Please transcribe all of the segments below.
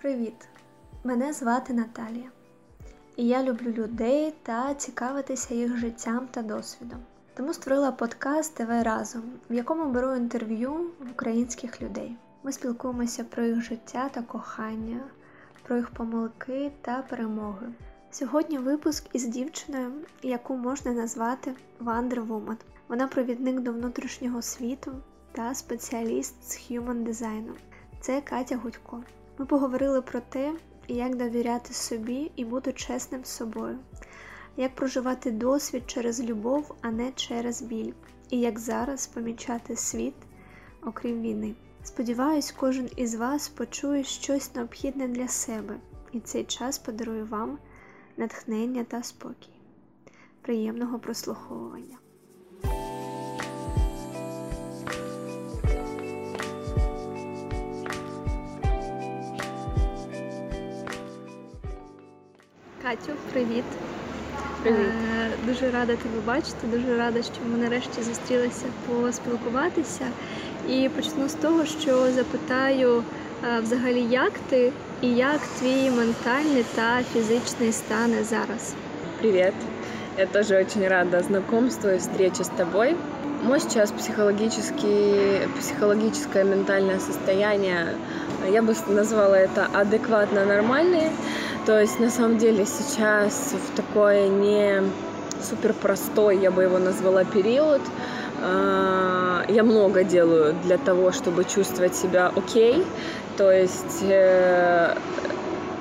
Привіт! Мене звати Наталія, і я люблю людей та цікавитися їх життям та досвідом. Тому створила подкаст ТВ разом, в якому беру інтерв'ю в українських людей. Ми спілкуємося про їх життя та кохання, про їх помилки та перемоги. Сьогодні випуск із дівчиною, яку можна назвати Wonder Woman. Вона провідник до внутрішнього світу та спеціаліст з human дизайну. Це Катя Гудько. Ми поговорили про те, як довіряти собі і бути чесним з собою, як проживати досвід через любов, а не через біль, і як зараз помічати світ, окрім війни. Сподіваюсь, кожен із вас почує щось необхідне для себе, і цей час подарує вам натхнення та спокій. Приємного прослуховування! Катю, привіт! Привіт. Е, Дуже рада тебе бачити, дуже рада, що ми нарешті зустрілися поспілкуватися. І почну з того, що запитаю е, взагалі, як ти і як твій ментальний та фізичний стан зараз. Привет. Я тоже очень рада знакомству и встрече с тобой. Мой сейчас психологический, психологическое ментальное состояние, я бы назвала это адекватно нормальное. То есть на самом деле сейчас в такой не супер простой, я бы его назвала, период. А, Я много делаю для того, чтобы чувствовать себя окей. То есть э,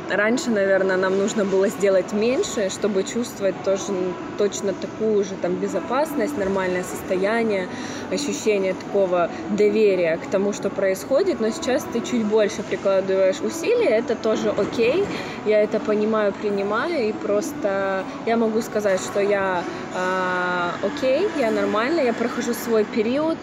раньше, наверное, нам нужно было сделать меньше, чтобы чувствовать тоже точно такую же там безопасность, нормальное состояние, ощущение такого доверия к тому, что происходит. Но сейчас ты чуть больше прикладываешь усилия, это тоже окей. Я это понимаю, принимаю, и просто я могу сказать, что я а, окей, я нормально, я прохожу свой период.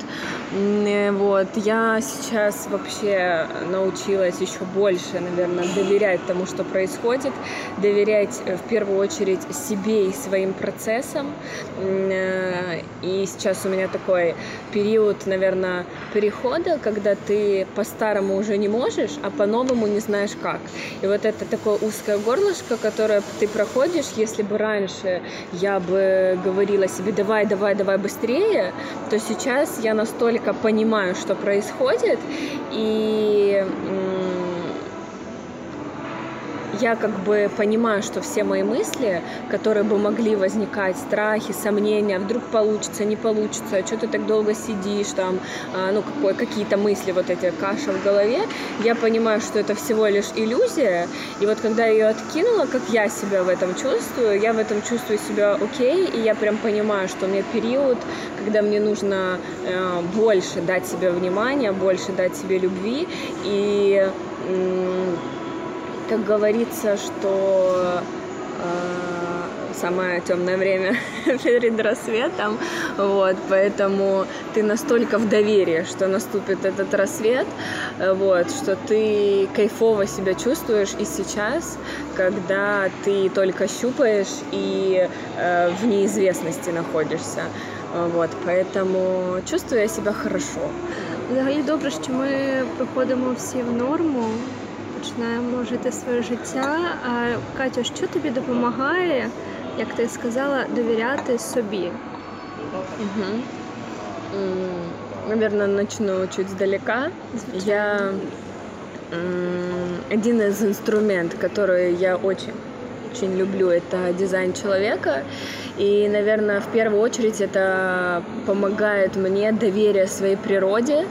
Э, Вот, я сейчас вообще научилась еще больше, наверное, доверять тому, что происходит, доверять э, в первую очередь себе и своим процессам. Э, И сейчас у меня такой период, наверное, перехода, когда ты по-старому уже не можешь, а по-новому не знаешь как. И вот это такое узкое горлышко, которое ты проходишь, если бы раньше я бы говорила себе давай, давай, давай быстрее, то сейчас я настолько понимаю, что происходит, и я как бы понимаю, что все мои мысли, которые бы могли возникать, страхи, сомнения, вдруг получится, не получится, что ты так долго сидишь, там, а, ну, какие-то мысли, вот эти каша в голове, я понимаю, что это всего лишь иллюзия, и вот когда я ее откинула, как я себя в этом чувствую, я в этом чувствую себя окей, и я прям понимаю, что у меня период, когда мне нужно э, больше дать себе внимания, больше дать себе любви, и м, как говорится, что э, самое темное время перед рассветом, вот, поэтому ты настолько в доверии, что наступит этот рассвет, вот, что ты кайфово себя чувствуешь и сейчас, когда ты только щупаешь и э, в неизвестности находишься, вот, поэтому чувствую я себя хорошо. Взагалі добре, що ми приходимо всі в норму, починаємо жити своє життя. А Катю, що тобі допомагає, як ти сказала, довіряти собі? Мгм. М, Наверное, начну чуть сдалека. Я м, один из инструментов, который я очень очень люблю, это дизайн человека. И, наверное, в первую очередь это помогает мне доверие своей природе,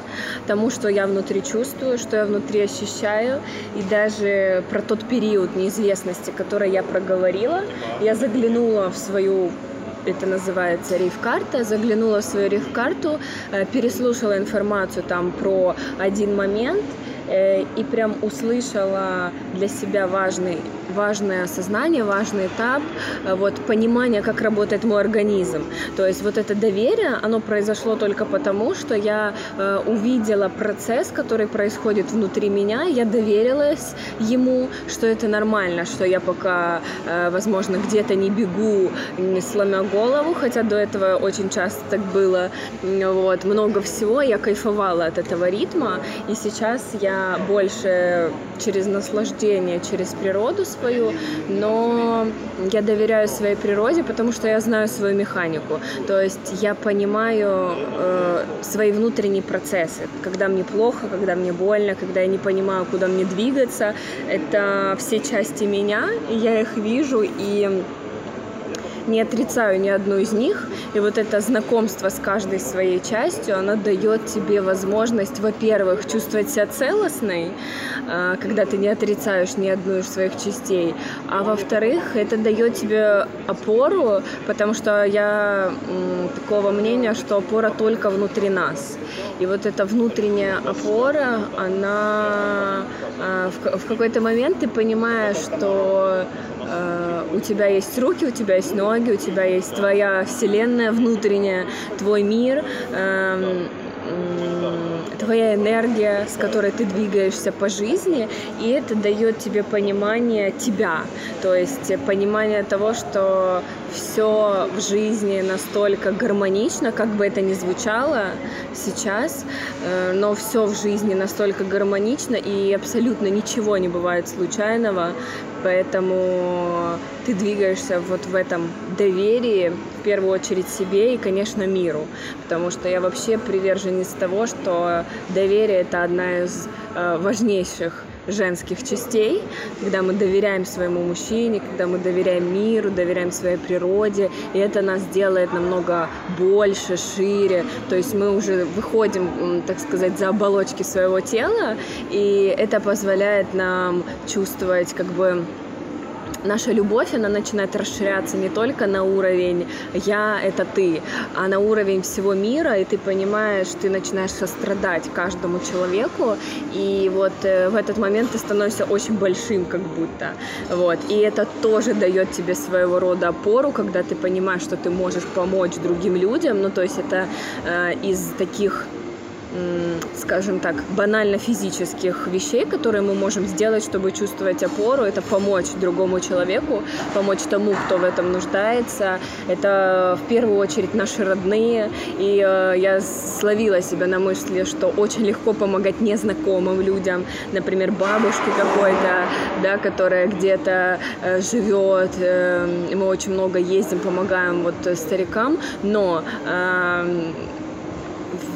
тому, что я внутри чувствую, что я внутри ощущаю. И даже про тот период неизвестности, который я проговорила, я заглянула в свою это называется рейв-карта, заглянула в свою рейв-карту, э, переслушала информацию там про один момент э, и прям услышала для себя важный, важное осознание, важный этап, э, вот понимание, как работает мой организм. То есть вот это доверие, оно произошло только потому, что я э, увидела процесс, который происходит внутри меня, я доверилась ему, что это нормально, что я пока, э, возможно, где-то не бегу, не сломя голову, хотя до этого очень часто так было. Вот, много всего, я кайфовала от этого ритма, и сейчас я больше через наслаждение, через природу свою, но я доверяю своей природе, потому что я знаю свою механику. То есть я понимаю э, свои внутренние процессы. Когда мне плохо, когда мне больно, когда я не понимаю, куда мне двигаться, это все части меня, и я их вижу, и не отрицаю ни одну из них. И вот это знакомство с каждой своей частью, оно дает тебе возможность, во-первых, чувствовать себя целостной, а, когда ты не отрицаешь ни одну из своих частей, а во-вторых, это дает тебе опору, потому что я такого мнения, что опора только внутри нас. И вот эта внутренняя опора, она а, в какой-то момент ты понимаешь, что а, у тебя есть руки, у тебя есть ноги, у тебя есть твоя вселенная внутренняя, твой мир, эм, твоя энергия, с которой ты двигаешься по жизни, и это дает тебе понимание тебя, то есть понимание того, что все в жизни настолько гармонично, как бы это ни звучало сейчас, э, но все в жизни настолько гармонично, и абсолютно ничего не бывает случайного, поэтому ты двигаешься вот в этом доверии, в первую очередь себе и, конечно, миру, потому что я вообще приверженец того, что доверие — это одна из э, важнейших женских частей, когда мы доверяем своему мужчине, когда мы доверяем миру, доверяем своей природе, и это нас делает намного больше, шире, то есть мы уже выходим, так сказать, за оболочки своего тела, и это позволяет нам чувствовать как бы наша любовь, она начинает расширяться не только на уровень «я — это ты», а на уровень всего мира, и ты понимаешь, ты начинаешь сострадать каждому человеку, и вот э, в этот момент ты становишься очень большим как будто. Вот. И это тоже дает тебе своего рода опору, когда ты понимаешь, что ты можешь помочь другим людям, ну то есть это э, из таких скажем так, банально физических вещей, которые мы можем сделать, чтобы чувствовать опору, это помочь другому человеку, помочь тому, кто в этом нуждается. Это в первую очередь наши родные. И э, я словила себя на мысли, что очень легко помогать незнакомым людям, например, бабушке какой-то, да, которая где-то э, живет. Э, мы очень много ездим, помогаем вот старикам, но э,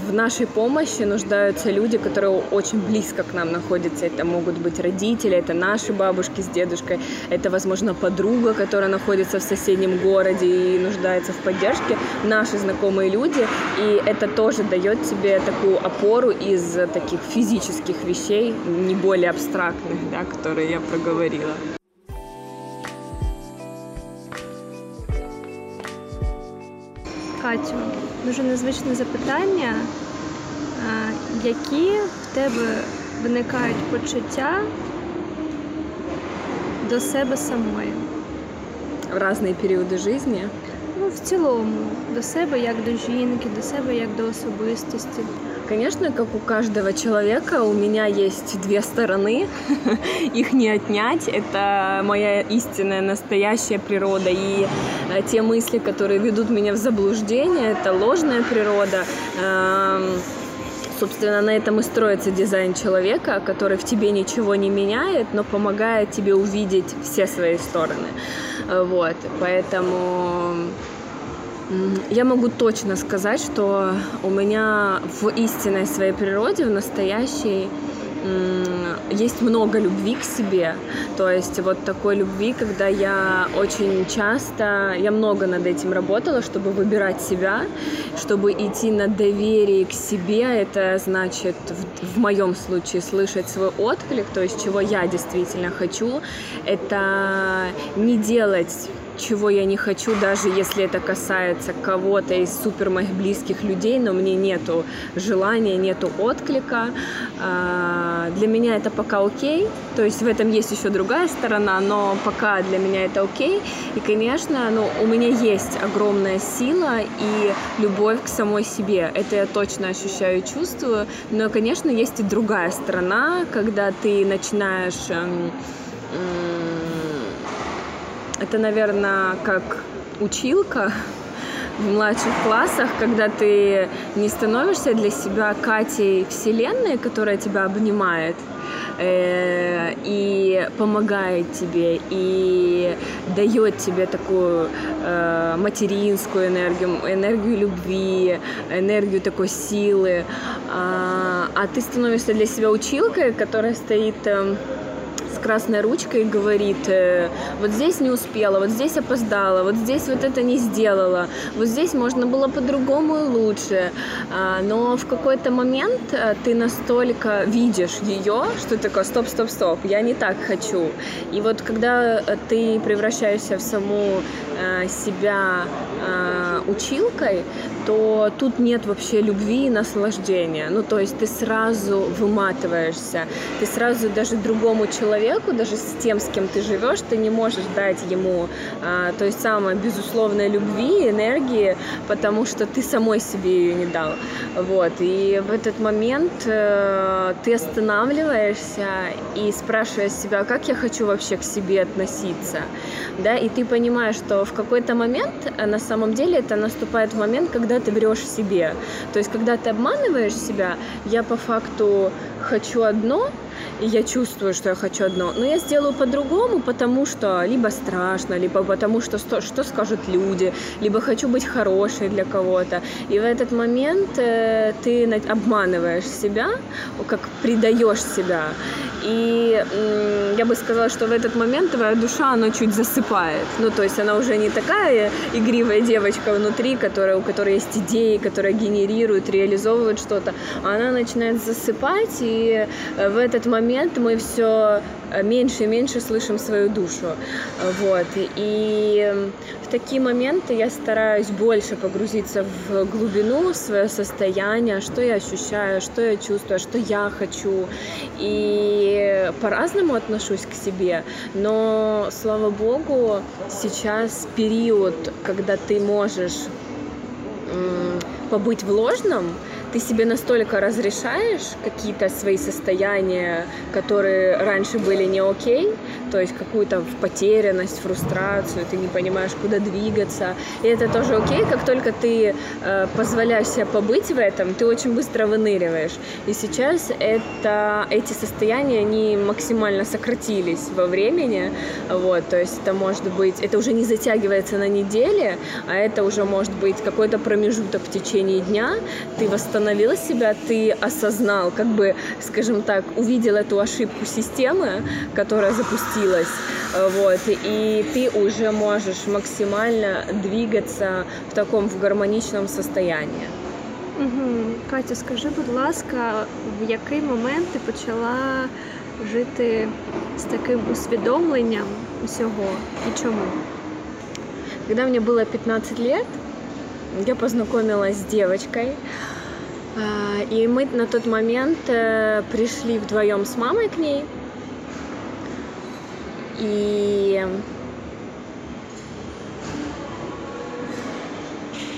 в нашей помощи нуждаются люди, которые очень близко к нам находятся. Это могут быть родители, это наши бабушки с дедушкой, это, возможно, подруга, которая находится в соседнем городе и нуждается в поддержке, наши знакомые люди. И это тоже дает тебе такую опору из таких физических вещей, не более абстрактных, да, которые я проговорила. Катю, дуже незвичне запитання. Які в тебе виникають почуття до себе самої? В різні періоди життя? Ну, в цілому, до себе як до жінки, до себе як до особистості. Конечно, как у каждого человека, у меня есть две стороны, их не отнять. Это моя истинная, настоящая природа. И э, те мысли, которые ведут меня в заблуждение, это ложная природа. Собственно, на этом и строится дизайн человека, который в тебе ничего не меняет, но помогает тебе увидеть все свои стороны. Э, вот, поэтому я могу точно сказать, что у меня в истинной своей природе, в настоящей, есть много любви к себе. То есть вот такой любви, когда я очень часто, я много над этим работала, чтобы выбирать себя, чтобы идти на доверие к себе. Это значит в, в моем случае слышать свой отклик, то есть чего я действительно хочу. Это не делать чего я не хочу, даже если это касается кого-то из супер моих близких людей, но мне нету желания, нету отклика. А, для меня это пока окей, то есть в этом есть еще другая сторона, но пока для меня это окей. И, конечно, ну, у меня есть огромная сила и любовь к самой себе. Это я точно ощущаю и чувствую. Но, конечно, есть и другая сторона, когда ты начинаешь эм, это, наверное, как училка, в младших классах, когда ты не становишься для себя Катей Вселенной, которая тебя обнимает, э, и помогает тебе, и дает тебе такую э, материнскую энергию, энергию любви, энергию такой силы, а, а ты становишься для себя училкой, которая стоит э, красной ручкой и говорит, э, вот здесь не успела, вот здесь опоздала, вот здесь вот это не сделала, вот здесь можно было по-другому и лучше. А, но в какой-то момент э, ты настолько видишь ее, что такое, стоп, стоп, стоп, я не так хочу. И вот когда ты превращаешься в саму э, себя училкой, то тут нет вообще любви и наслаждения. Ну, то есть ты сразу выматываешься, ты сразу даже другому человеку, даже с тем, с кем ты живешь, ты не можешь дать ему а, той самой безусловной любви, энергии, потому что ты самой себе ее не дал. Вот. И в этот момент э, ты останавливаешься и спрашиваешь себя, как я хочу вообще к себе относиться. Да? И ты понимаешь, что в какой-то момент, э, на самом деле, это наступает момент, когда когда ты врешь себе. То есть, когда ты обманываешь себя, я по факту хочу одно, и я чувствую, что я хочу одно, но я сделаю по-другому, потому что либо страшно, либо потому что что, что скажут люди, либо хочу быть хорошей для кого-то. И в этот момент э, ты обманываешь себя, как предаешь себя. И я бы сказала, что в этот момент твоя душа, она чуть засыпает. Ну, то есть она уже не такая игривая девочка внутри, которая, у которой есть идеи, которая генерирует, реализовывает что-то. Она начинает засыпать, и э, в этот момент мы все э, меньше и меньше слышим свою душу. Вот. И в такие моменты я стараюсь больше погрузиться в глубину, в свое состояние, что я ощущаю, что я чувствую, что я хочу. И по-разному отношусь к себе, но, слава богу, сейчас период, когда ты можешь побыть в ложном, ты себе настолько разрешаешь какие-то свои состояния, которые раньше были не окей, то есть какую-то потерянность, фрустрацию, ты не понимаешь, куда двигаться. И это тоже окей, как только ты э, позволяешь себе побыть в этом, ты очень быстро выныриваешь. И сейчас это, эти состояния, они максимально сократились во времени, вот, то есть это может быть, это уже не затягивается на неделе, а это уже может быть какой-то промежуток в течение дня, ты восстановил себя, ты осознал, как бы, скажем так, увидел эту ошибку системы, которая запустила опустилась, вот, и ты уже можешь максимально двигаться в таком в гармоничном состоянии. Угу. Катя, скажи, будь ласка, в який момент ти почала жити з таким усвідомленням усього і чому? Когда мне было 15 лет, я познакомилась с девочкой, и мы на тот момент э, пришли вдвоем с мамой к ней, и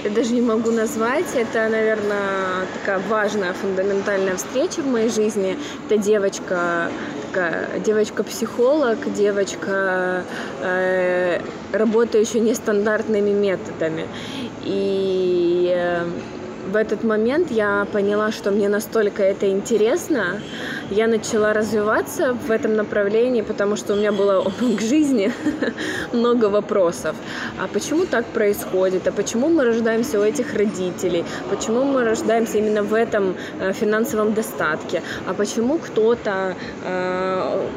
я даже не могу назвать. Это, наверное, такая важная, фундаментальная встреча в моей жизни. Это девочка, такая девочка-психолог, девочка, э, работающая нестандартными методами. И э, в этот момент я поняла, что мне настолько это интересно, я начала развиваться в этом направлении, потому что у меня было к жизни много вопросов. А почему так происходит? А почему мы рождаемся у этих родителей? Почему мы рождаемся именно в этом э, финансовом достатке? А почему кто-то э,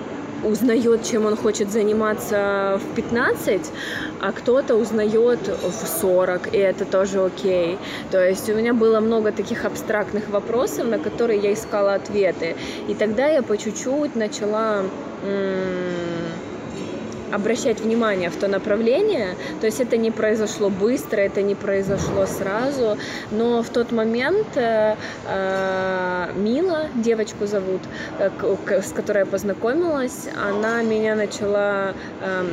узнает, чем он хочет заниматься в 15, а кто-то узнает в 40, и это тоже окей. То есть у меня было много таких абстрактных вопросов, на которые я искала ответы. И тогда я по чуть-чуть начала обращать внимание в то направление. То есть это не произошло быстро, это не произошло сразу, но в тот момент э, э, Мила, девочку зовут, э, с которой я познакомилась, она меня начала э,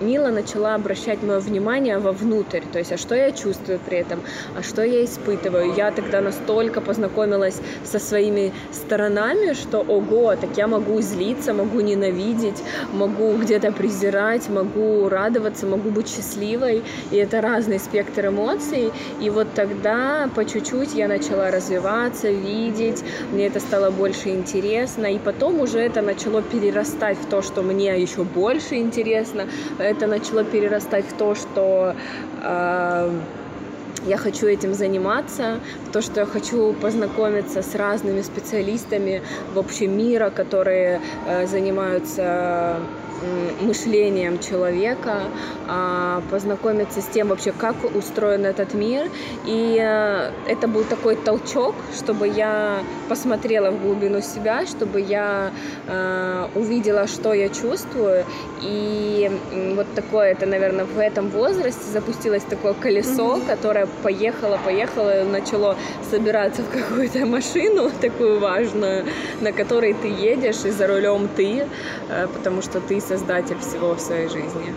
Мила начала обращать мое внимание вовнутрь, то есть, а что я чувствую при этом, а что я испытываю. Я тогда настолько познакомилась со своими сторонами, что, ого, так я могу злиться, могу ненавидеть, могу где-то презирать, могу радоваться, могу быть счастливой, и это разный спектр эмоций, и вот тогда по чуть-чуть я начала развиваться, видеть, мне это стало больше интересно, и потом уже это начало перерастать в то, что мне еще больше интересно, это начало перерастать в то, что э, я хочу этим заниматься, в то, что я хочу познакомиться с разными специалистами вообще мира, которые э, занимаются мышлением человека, а, познакомиться с тем вообще, как устроен этот мир. И э, это был такой толчок, чтобы я посмотрела в глубину себя, чтобы я э, увидела, что я чувствую. И вот такое, это, наверное, в этом возрасте запустилось такое колесо, mm-hmm. которое поехало, поехало, начало собираться в какую-то машину такую важную, на которой ты едешь, и за рулем ты, э, потому что ты создатель всего в своей жизни.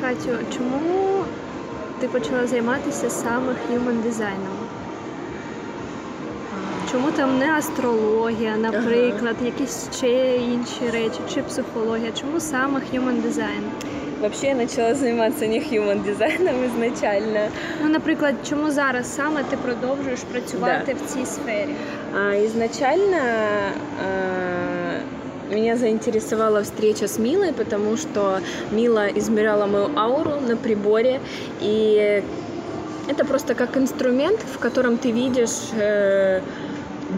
Катю, чому ти почала займатися саме human дизайном? Чому там не астрологія, наприклад, ага. якісь ще інші речі, чи психологія? Чому саме human design? Вообще я почала займатися не human дизайном изначально. Ну, наприклад, чому зараз саме ти продовжуєш працювати да. в цій сфері? А, изначально а, меня заинтересовала встреча с Милой, потому что Мила измеряла мою ауру на приборе, и это просто как инструмент, в котором ты видишь э,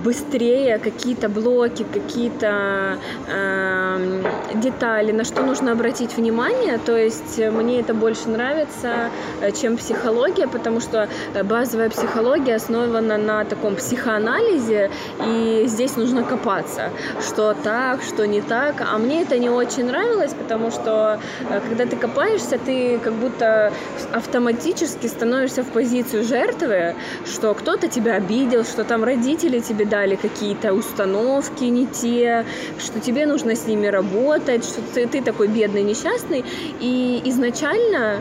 быстрее какие-то блоки, какие-то э, детали, на что нужно обратить внимание. То есть мне это больше нравится, э, чем психология, потому что базовая психология основана на таком психоанализе, и здесь нужно копаться, что так, что не так. А мне это не очень нравилось, потому что э, когда ты копаешься, ты как будто автоматически становишься в позицию жертвы, что кто-то тебя обидел, что там родители тебе дали какие-то установки не те, что тебе нужно с ними работать, что ты, ты такой бедный, несчастный. И изначально,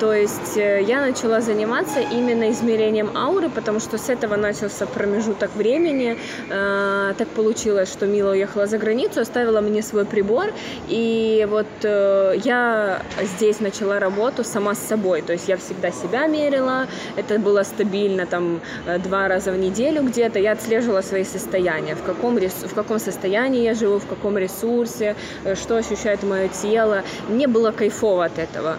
то есть э, я начала заниматься именно измерением ауры, потому что с этого начался промежуток времени. Э, так получилось, что Мила уехала за границу, оставила мне свой прибор, и вот э, я здесь начала работу сама с собой, то есть я всегда себя мерила, это было стабильно там два раза в неделю где-то, я отслеживала отслеживала свои состояния, в каком, рес... в каком состоянии я живу, в каком ресурсе, э, что ощущает мое тело. Мне было кайфово от этого.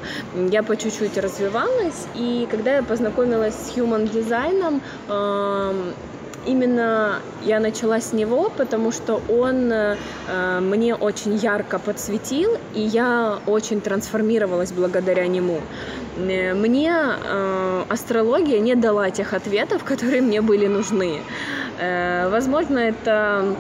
Я по чуть-чуть развивалась, и когда я познакомилась с human дизайном, именно я начала с него, потому что он э, мне очень ярко подсветил, и я очень трансформировалась благодаря нему. Э, мне э, астрология не дала тех ответов, которые мне были нужны. Э, возможно, это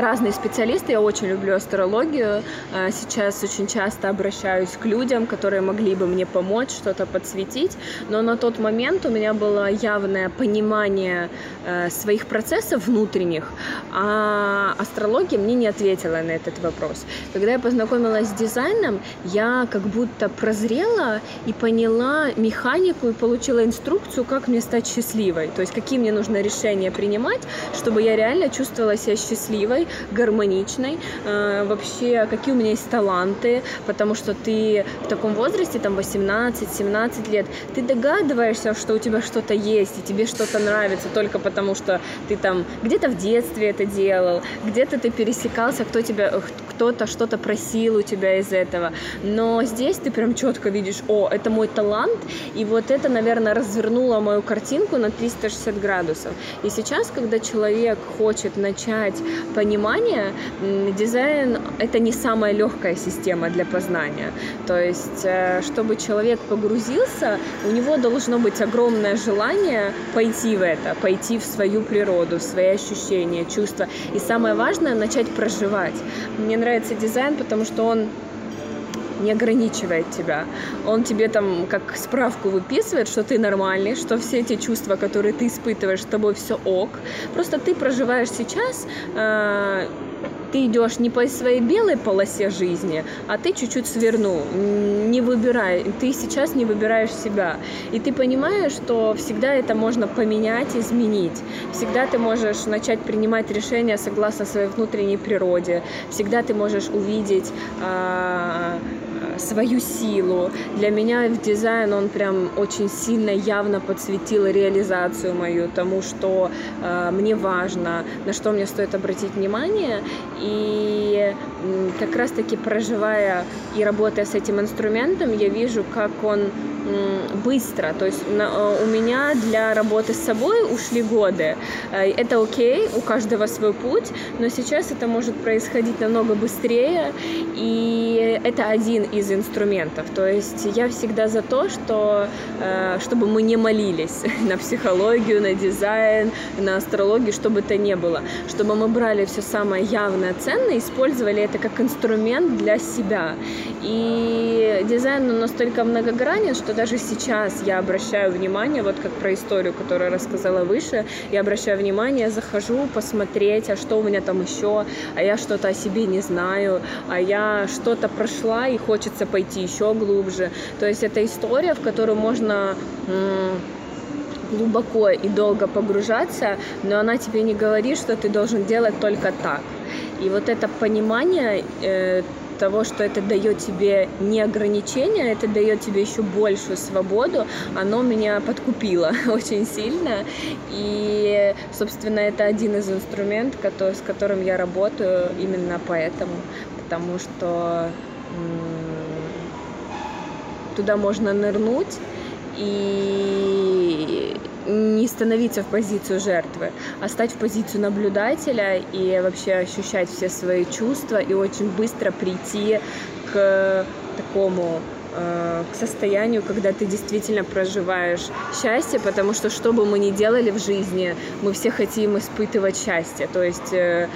разные специалисты. Я очень люблю астрологию. А, сейчас очень часто обращаюсь к людям, которые могли бы мне помочь, что-то подсветить. Но на тот момент у меня было явное понимание э, своих процессов внутренних, а астрология мне не ответила на этот вопрос. Когда я познакомилась с дизайном, я как будто прозрела и поняла механику и получила инструкцию, как мне стать счастливой. То есть какие мне нужно решения принимать, чтобы я реально чувствовала себя счастливой, гармоничной, э, вообще какие у меня есть таланты, потому что ты в таком возрасте, там 18-17 лет, ты догадываешься, что у тебя что-то есть, и тебе что-то нравится только потому, что ты там где-то в детстве это делал, где-то ты пересекался, кто тебя, кто-то что-то просил у тебя из этого. Но здесь ты прям четко видишь, о, это мой талант, и вот это, наверное, развернуло мою картинку на 360 градусов. И сейчас, когда человек хочет начать понимать понимания, дизайн — это не самая легкая система для познания. То есть, э, чтобы человек погрузился, у него должно быть огромное желание пойти в это, пойти в свою природу, в свои ощущения, чувства. И самое важное — начать проживать. Мне нравится дизайн, потому что он не ограничивает тебя. Он тебе там как справку выписывает, что ты нормальный, что все эти чувства, которые ты испытываешь, с тобой все ок. Просто ты проживаешь сейчас э, ты идешь не по своей белой полосе жизни, а ты чуть-чуть свернул, не выбирай, ты сейчас не выбираешь себя. И ты понимаешь, что всегда это можно поменять, изменить. Всегда ты можешь начать принимать решения согласно своей внутренней природе. Всегда ты можешь увидеть а, свою силу. Для меня в дизайн он прям очень сильно явно подсветил реализацию мою, тому, что э, мне важно, на что мне стоит обратить внимание. И э, как раз-таки проживая и работая с этим инструментом, я вижу, как он быстро. То есть на, э, у меня для работы с собой ушли годы. Э, это окей, у каждого свой путь, но сейчас это может происходить намного быстрее, и это один из инструментов. То есть я всегда за то, что э, чтобы мы не молились на психологию, на дизайн, на астрологию, чтобы это не было, чтобы мы брали все самое явное, ценное, использовали это как инструмент для себя. И дизайн он настолько многогранен, что даже сейчас я обращаю внимание, вот как про историю, которую рассказала выше, я обращаю внимание, захожу посмотреть, а что у меня там еще, а я что-то о себе не знаю, а я что-то прошла и хочется пойти еще глубже. То есть это история, в которую можно глубоко и долго погружаться, но она тебе не говорит, что ты должен делать только так. И вот это понимание э, того, что это дает тебе не ограничения, это дает тебе еще большую свободу, оно меня подкупило очень сильно. И, собственно, это один из инструментов, с которым я работаю именно поэтому, потому что туда можно нырнуть и не становиться в позицию жертвы, а стать в позицию наблюдателя и вообще ощущать все свои чувства и очень быстро прийти к такому Э, к состоянию, когда ты действительно проживаешь счастье, потому что что бы мы ни делали в жизни, мы все хотим испытывать счастье. То есть э,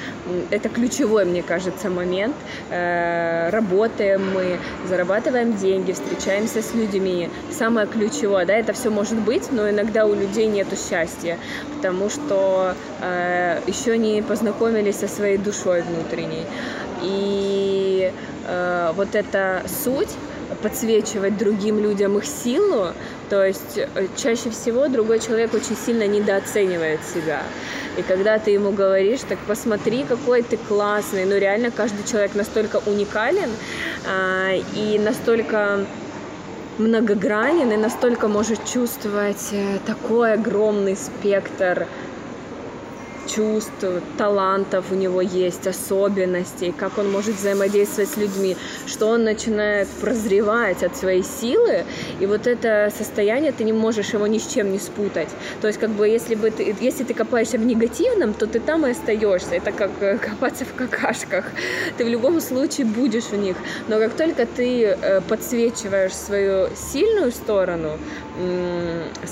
это ключевой, мне кажется, момент. Э, работаем мы, зарабатываем деньги, встречаемся с людьми. Самое ключевое, да, это все может быть, но иногда у людей нету счастья, потому что еще не познакомились со своей душой внутренней. И вот эта суть подсвечивать другим людям их силу, то есть э, чаще всего другой человек очень сильно недооценивает себя. И когда ты ему говоришь, так посмотри, какой ты классный, ну реально каждый человек настолько уникален а, и настолько многогранен и настолько может чувствовать э, такой огромный спектр чувств, талантов у него есть, особенностей, как он может взаимодействовать с людьми, что он начинает прозревать от своей силы, и вот это состояние ты не можешь его ни с чем не спутать. То есть как бы если бы ты, если ты копаешься в негативном, то ты там и остаешься. Это как э, копаться в какашках. Ты в любом случае будешь в них. Но как только ты э, подсвечиваешь свою сильную сторону,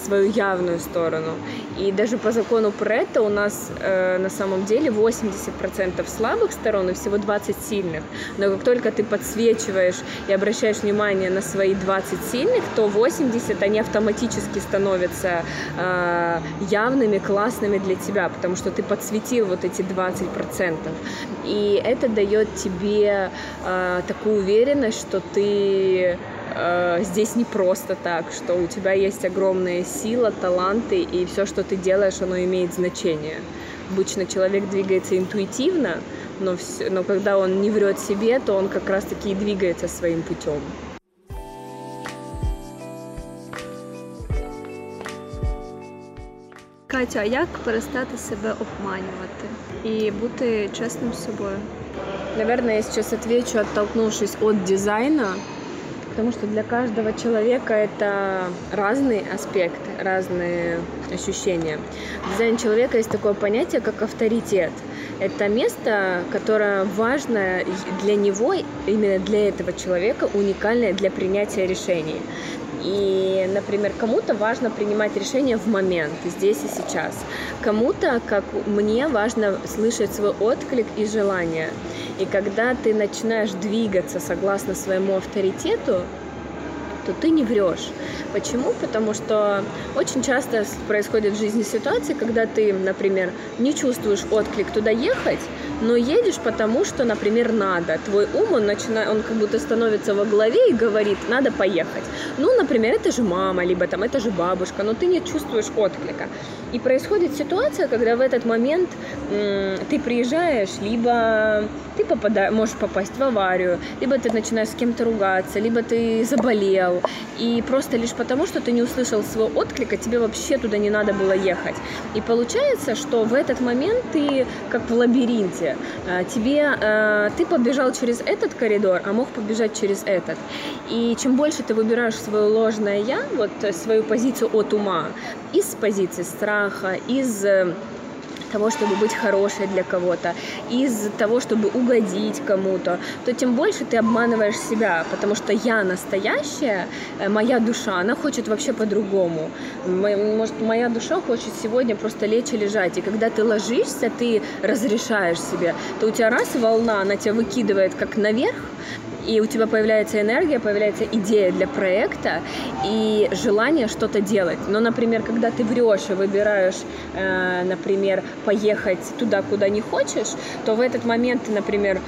свою явную сторону, и даже по закону Претта у нас э, на самом деле 80% слабых сторон и всего 20 сильных. Но как только ты подсвечиваешь и обращаешь внимание на свои 20 сильных, то 80 они автоматически становятся э, явными, классными для тебя, потому что ты подсветил вот эти 20%. И это дает тебе э, такую уверенность, что ты э, здесь не просто так, что у тебя есть огромная сила, таланты, и все, что ты делаешь, оно имеет значение. Обычно человек двигается интуитивно, но, все, но когда он не врет себе, то он как раз-таки и двигается своим путем. Катя, а як перестати себе обманювати і бути чесним з собою? Наверное, я сейчас отвечу, оттолкнувшись от дизайна, потому что для каждого человека это разный аспект, разные ощущения. В дизайне человека есть такое понятие, как авторитет. Это место, которое важно для него, именно для этого человека, уникальное для принятия решений. И, например, кому-то важно принимать решения в момент, здесь и сейчас. Кому-то, как мне, важно слышать свой отклик и желание. И когда ты начинаешь двигаться согласно своему авторитету, то ты не врешь. Почему? Потому что очень часто происходит в жизни ситуации, когда ты, например, не чувствуешь отклик туда ехать, но едешь потому, что, например, надо. Твой ум, он, начинает, он как будто становится во главе и говорит, надо поехать. Ну, например, это же мама, либо там это же бабушка, но ты не чувствуешь отклика. И происходит ситуация, когда в этот момент м- ты приезжаешь, либо ты попадаешь, можешь попасть в аварию, либо ты начинаешь с кем-то ругаться, либо ты заболел, и просто лишь потому, что ты не услышал своего отклика, тебе вообще туда не надо было ехать. И получается, что в этот момент ты как в лабиринте, а, тебе, а, ты побежал через этот коридор, а мог побежать через этот. И чем больше ты выбираешь свое ложное я, вот свою позицию от ума, из позиции страха, из э, того, чтобы быть хорошей для кого-то, из того, чтобы угодить кому-то, то тем больше ты обманываешь себя, потому что я настоящая, э, моя душа, она хочет вообще по-другому. Может, моя душа хочет сегодня просто лечь и лежать, и когда ты ложишься, ты разрешаешь себе, то у тебя раз волна, она тебя выкидывает как наверх, и у тебя появляется энергия, появляется идея для проекта и желание что-то делать. Но, например, когда ты врешь и выбираешь, э, например, поехать туда, куда не хочешь, то в этот момент ты, например,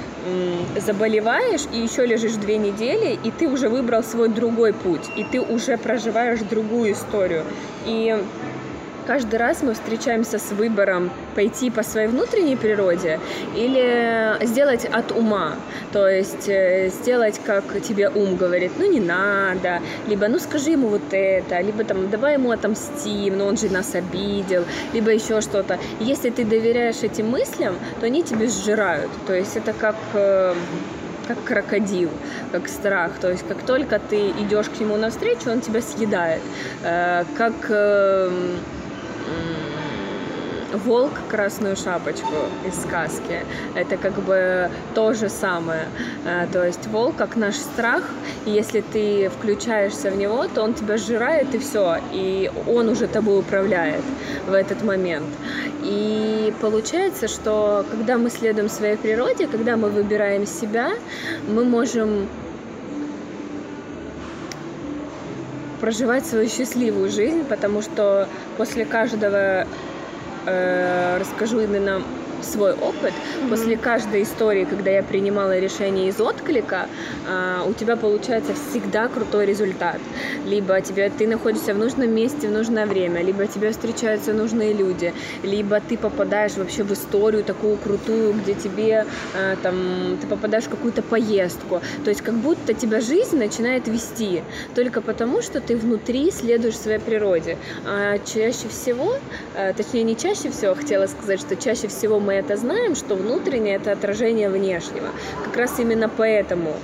заболеваешь и еще лежишь две недели, и ты уже выбрал свой другой путь, и ты уже проживаешь другую историю. И каждый раз мы встречаемся с выбором пойти по своей внутренней природе или сделать от ума. То есть э, сделать, как тебе ум говорит, ну не надо, либо ну скажи ему вот это, либо там давай ему отомстим, но он же нас обидел, либо еще что-то. Если ты доверяешь этим мыслям, то они тебе сжирают. То есть это как э, как крокодил, как страх. То есть как только ты идешь к нему навстречу, он тебя съедает. Э, как волк красную шапочку из сказки. Это как бы то же самое. Э, то есть волк как наш страх, и если ты включаешься в него, то он тебя сжирает и все, и он уже тобой управляет в этот момент. И получается, что когда мы следуем своей природе, когда мы выбираем себя, мы можем проживать свою счастливую жизнь, потому что после каждого э, расскажу именно свой опыт. Mm-hmm. После каждой истории, когда я принимала решение из отклика, а, у тебя получается всегда крутой результат. Либо тебе, ты находишься в нужном месте в нужное время, либо тебе встречаются нужные люди, либо ты попадаешь вообще в историю такую крутую, где тебе а, там, ты попадаешь в какую-то поездку. То есть как будто тебя жизнь начинает вести, только потому, что ты внутри следуешь своей природе. А чаще всего, точнее не чаще всего, хотела сказать, что чаще всего мы мы это знаем, что внутреннее это отражение внешнего. Как раз именно поэтому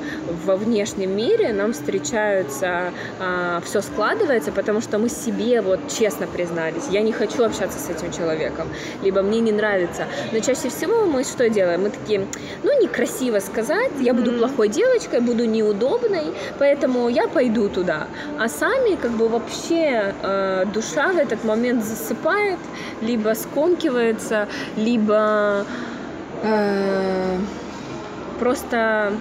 во внешнем мире нам встречаются, а, все складывается, потому что мы себе вот честно признались, я не хочу общаться с этим человеком, либо мне не нравится. Но чаще всего мы что делаем? Мы такие, ну некрасиво сказать, я буду плохой девочкой, буду неудобной, поэтому я пойду туда. А сами как бы вообще э, душа в этот момент засыпает, либо скомкивается, либо э, просто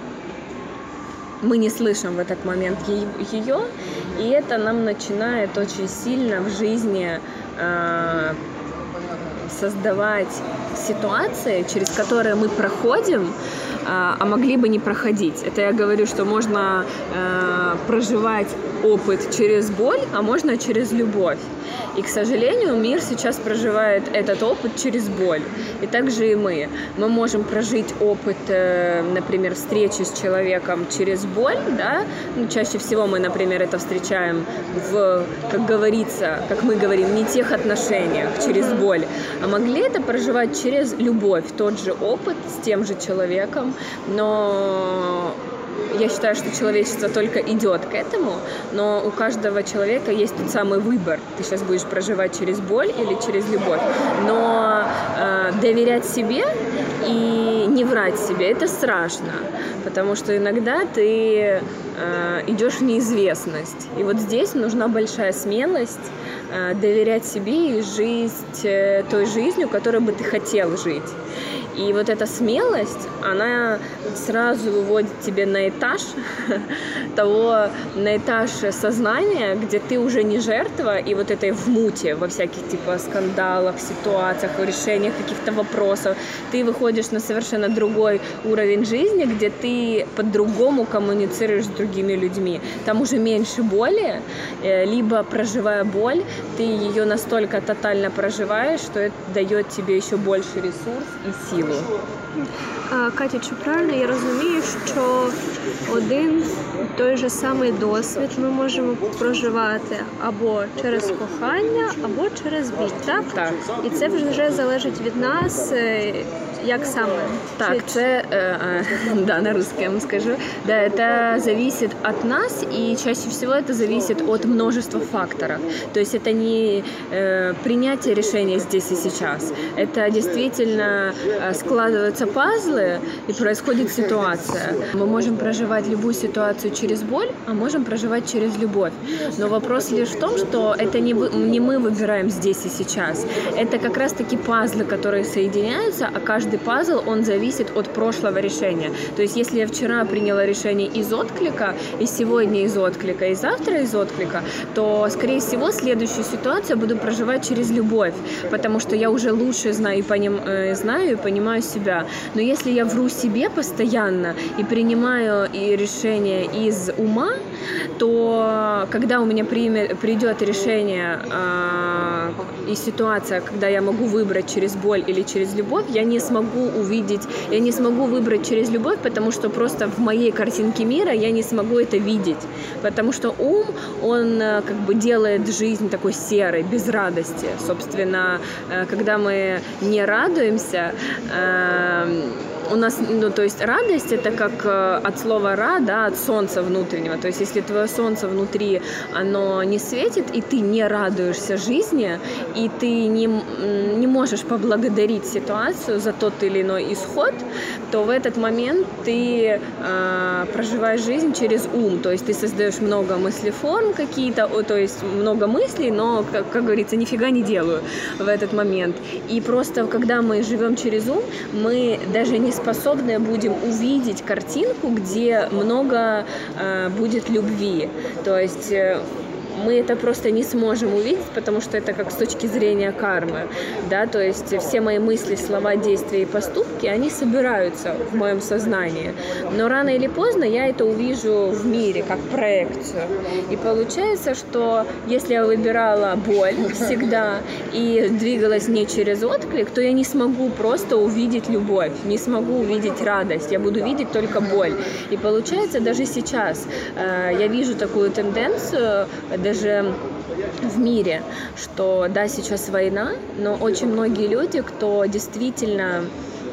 мы не слышим в этот момент ее, и это нам начинает очень сильно в жизни э, создавать ситуации, через которые мы проходим, а, а могли бы не проходить. Это я говорю, что можно э, проживать опыт через боль, а можно через любовь. И, к сожалению, мир сейчас проживает этот опыт через боль. И также и мы. Мы можем прожить опыт, э, например, встречи с человеком через боль, да, ну, чаще всего мы, например, это встречаем в, как говорится, как мы говорим, не тех отношениях, через боль, а могли это проживать через любовь, тот же опыт с тем же человеком, но я считаю, что человечество только идет к этому, но у каждого человека есть тот самый выбор. Ты сейчас будешь проживать через боль или через любовь. Но э, доверять себе и не врать себе это страшно, потому что иногда ты э, идешь в неизвестность. И вот здесь нужна большая смелость э, доверять себе и жить э, той жизнью, которой бы ты хотел жить. И вот эта смелость, она сразу выводит тебе на этаж того, на этаж сознания, где ты уже не жертва, и вот этой в муте во всяких типа скандалах, ситуациях, решениях каких-то вопросов. Ты выходишь на совершенно другой уровень жизни, где ты по-другому коммуницируешь с другими людьми. Там уже меньше боли, э, либо проживая боль, ты ее настолько тотально проживаешь, что это дает тебе еще больше ресурс и силу. Катя, чи правильно я розумію, що один той же самий досвід ми можемо проживати або через кохання, або через біль, так? Так. І це вже залежить від нас, як саме? Так, це да, на русском скажу. Да, это зависит от нас, и чаще всего это зависит от множества факторов. То есть это не э, принятие решения здесь и сейчас. Это действительно э, складываются пазлы, и происходит ситуация. Мы можем проживать любую ситуацию через боль, а можем проживать через любовь. Но вопрос лишь в том, что это не, вы- не мы выбираем здесь и сейчас. Это как раз-таки пазлы, которые соединяются, а каждый пазл, он зависит от прошлого решения. То есть если я вчера приняла решение из отклика, и сегодня из отклика, и завтра из отклика, то, скорее всего, следующую ситуацию буду проживать через любовь, потому что я уже лучше знаю и, поним, э, знаю и понимаю себя. Но если я вру себе постоянно и принимаю и решения из ума, то когда у меня приме- придет решение а, и ситуация, когда я могу выбрать через боль или через любовь, я не смогу увидеть, я не смогу выбрать через любовь, потому что просто в моей картинке мира я не смогу это видеть, потому что ум, он э, как бы делает жизнь такой серой, без радости. Собственно, э, когда мы не радуемся, э, у нас, ну, то есть радость это как э, от слова ра, да, от солнца внутреннего. То есть если твое солнце внутри, оно не светит, и ты не радуешься жизни, и ты не, не можешь поблагодарить ситуацию за тот или иной исход, то в этот момент ты э, проживаешь жизнь через ум. То есть ты создаешь много мыслеформ какие-то, то есть много мыслей, но, как, как говорится, нифига не делаю в этот момент. И просто когда мы живем через ум, мы даже не способны будем увидеть картинку, где много э, будет любви. То есть э, мы это просто не сможем увидеть, потому что это как с точки зрения кармы, да, то есть все мои мысли, слова, действия и поступки, они собираются в моем сознании, но рано или поздно я это увижу в мире, как проекцию, и получается, что если я выбирала боль всегда и двигалась не через отклик, то я не смогу просто увидеть любовь, не смогу увидеть радость, я буду видеть только боль, и получается даже сейчас э, я вижу такую тенденцию, даже в мире, что да, сейчас война, но очень многие люди, кто действительно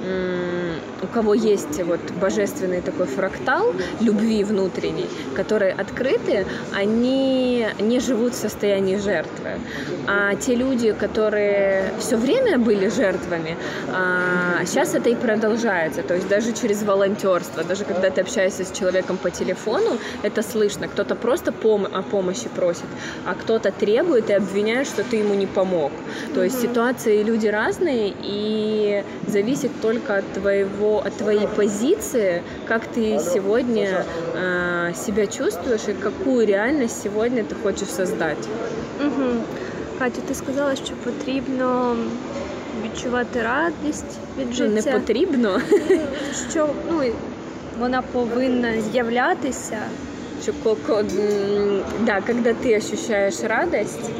у кого есть вот божественный такой фрактал любви внутренней, которые открыты, они не живут в состоянии жертвы. А те люди, которые все время были жертвами, а, сейчас это и продолжается. То есть даже через волонтерство, даже когда ты общаешься с человеком по телефону, это слышно. Кто-то просто пом- о помощи просит, а кто-то требует и обвиняет, что ты ему не помог. То есть ситуации и люди разные, и зависит только от твоего, от твоей позиции, как ты сегодня э, себя чувствуешь и какую реальность сегодня ты хочешь создать. Угу. Катю, ти сказала, що потрібно відчувати радість від Ну, не життя. потрібно, що ну, вона повинна з'являтися. что ко- ко- м, да, когда ты ощущаешь радость,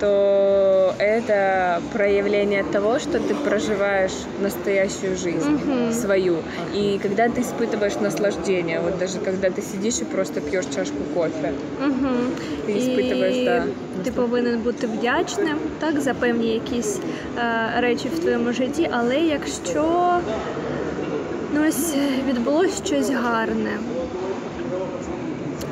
то это проявление того, что ты проживаешь настоящую жизнь Мгм. свою. И когда ты испытываешь наслаждение, вот даже когда ты сидишь и просто пьешь чашку кофе, Угу. ты испытываешь, да. Ти повинен бути вдячним так, за певні якісь е, речі в твоєму житті, але якщо ну, ось відбулося щось гарне, а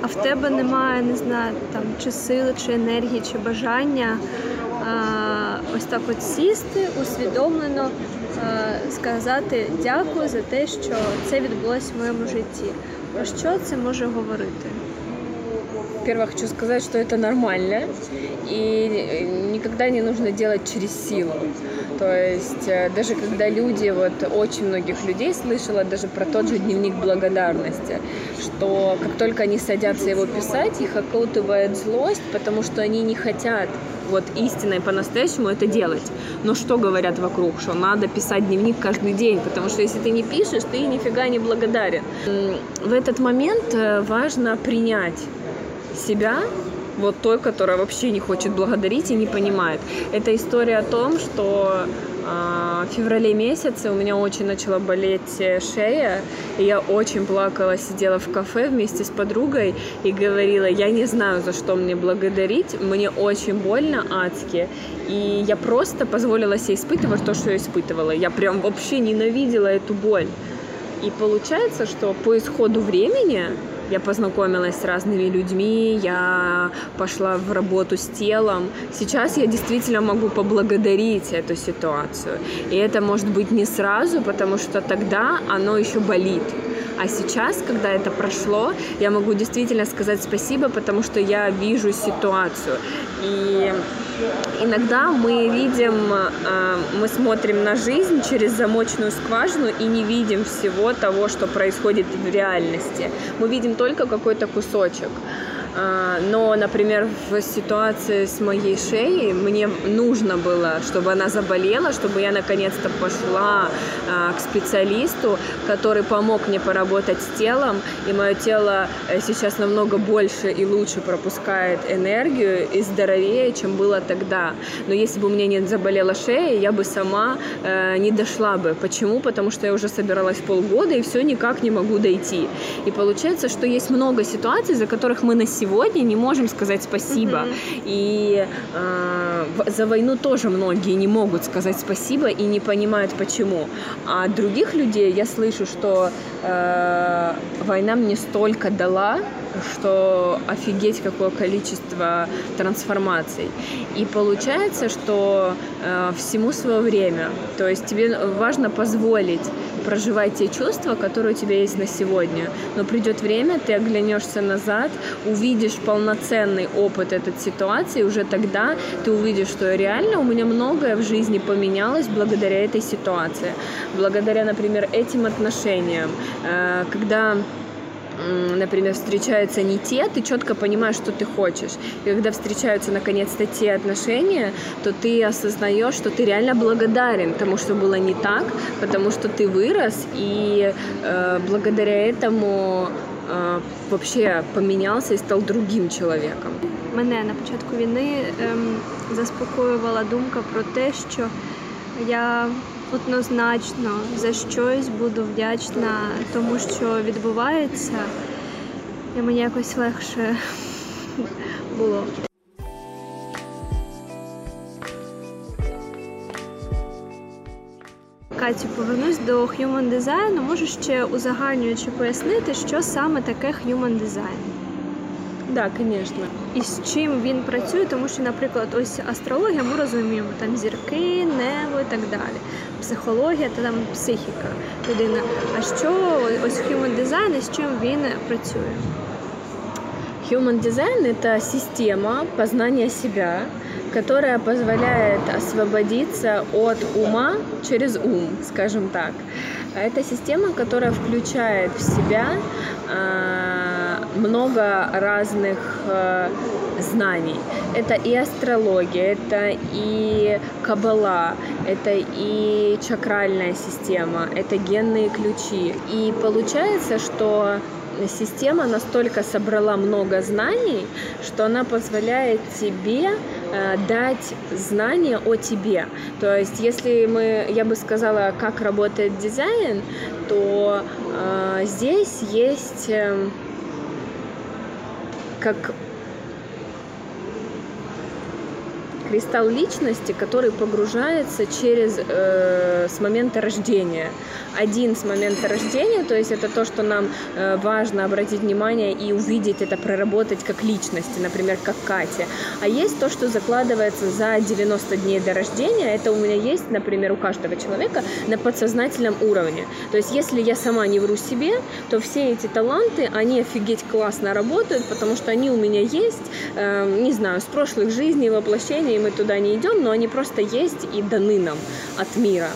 В тебе немає, не знаю, там чи сили, чи енергії, чи бажання е, ось так от сісти, усвідомлено е, сказати дякую за те, що це відбулося в моєму житті. Про що це може говорити? Во-первых, хочу сказать, что это нормально, и никогда не нужно делать через силу. То есть э, даже когда люди, вот очень многих людей слышала даже про тот же дневник благодарности, что как только они садятся его писать, их окутывает злость, потому что они не хотят вот истинной по-настоящему это делать. Но что говорят вокруг, что надо писать дневник каждый день, потому что если ты не пишешь, ты нифига не благодарен. В этот момент э, важно принять себя, вот той, которая вообще не хочет благодарить и не понимает. Это история о том, что а, в феврале месяце у меня очень начала болеть э, шея, и я очень плакала, сидела в кафе вместе с подругой и говорила, я не знаю, за что мне благодарить, мне очень больно, адски, и я просто позволила себе испытывать то, что я испытывала. Я прям вообще ненавидела эту боль. И получается, что по исходу времени я познакомилась с разными людьми, я пошла в работу с телом. Сейчас я действительно могу поблагодарить эту ситуацию. И это может быть не сразу, потому что тогда оно еще болит. А сейчас, когда это прошло, я могу действительно сказать спасибо, потому что я вижу ситуацию. И иногда мы видим, э, мы смотрим на жизнь через замочную скважину и не видим всего того, что происходит в реальности. Мы видим только какой-то кусочек. А, но, например, в ситуации с моей шеей мне нужно было, чтобы она заболела, чтобы я наконец-то пошла а, к специалисту, который помог мне поработать с телом, и мое тело э, сейчас намного больше и лучше пропускает энергию и здоровее, чем было тогда. Но если бы у меня не заболела шея, я бы сама э, не дошла бы. Почему? Потому что я уже собиралась полгода и все никак не могу дойти. И получается, что есть много ситуаций, за которых мы на сегодня не можем сказать спасибо. Mm-hmm. И э, за войну тоже многие не могут сказать спасибо и не понимают почему. А других людей я слышу, что э, война мне столько дала, что офигеть какое количество трансформаций. И получается, что э, всему свое время. То есть тебе важно позволить проживать те чувства, которые у тебя есть на сегодня. Но придет время, ты оглянешься назад, увидишь полноценный опыт этой ситуации, и уже тогда ты увидишь, что реально у меня многое в жизни поменялось благодаря этой ситуации, благодаря, например, этим отношениям. Э, когда например, встречаются не те, ты четко понимаешь, что ты хочешь. И когда встречаются наконец-то те отношения, то ты осознаешь, что ты реально благодарен тому, что было не так, потому что ты вырос, и э, благодаря этому э, вообще помінявся і став другим чоловіком. Мене на початку війни ем, заспокоювала думка про те, що я однозначно за щось буду вдячна тому, що відбувається, і мені якось легше було. Катю, повернусь до Human Design. Можу ще узагальнюючи пояснити, що саме таке Human Design. Да, звісно. І з чим він працює, тому що, наприклад, ось астрологія, ми розуміємо, там зірки, небо і так далі. Психологія та там психіка людина. А що ось Human Design і з чим він працює? Human Design – это система познания себя, которая позволяет освободиться от ума через ум, скажем так. Это система, которая включает в себя много разных э, знаний. Это и астрология, это и кабала, это и чакральная система, это генные ключи. И получается, что система настолько собрала много знаний, что она позволяет тебе э, дать знания о тебе. То есть, если мы, я бы сказала, как работает дизайн, то э, здесь есть э, как кристалл личности, который погружается через э, с момента рождения. Один с момента рождения, то есть это то, что нам э, важно обратить внимание и увидеть это, проработать как личности, например, как Катя. А есть то, что закладывается за 90 дней до рождения. Это у меня есть, например, у каждого человека на подсознательном уровне. То есть если я сама не вру себе, то все эти таланты, они офигеть классно работают, потому что они у меня есть, э, не знаю, с прошлых жизней, воплощений мы туда не идем, но они просто есть и даны нам от мира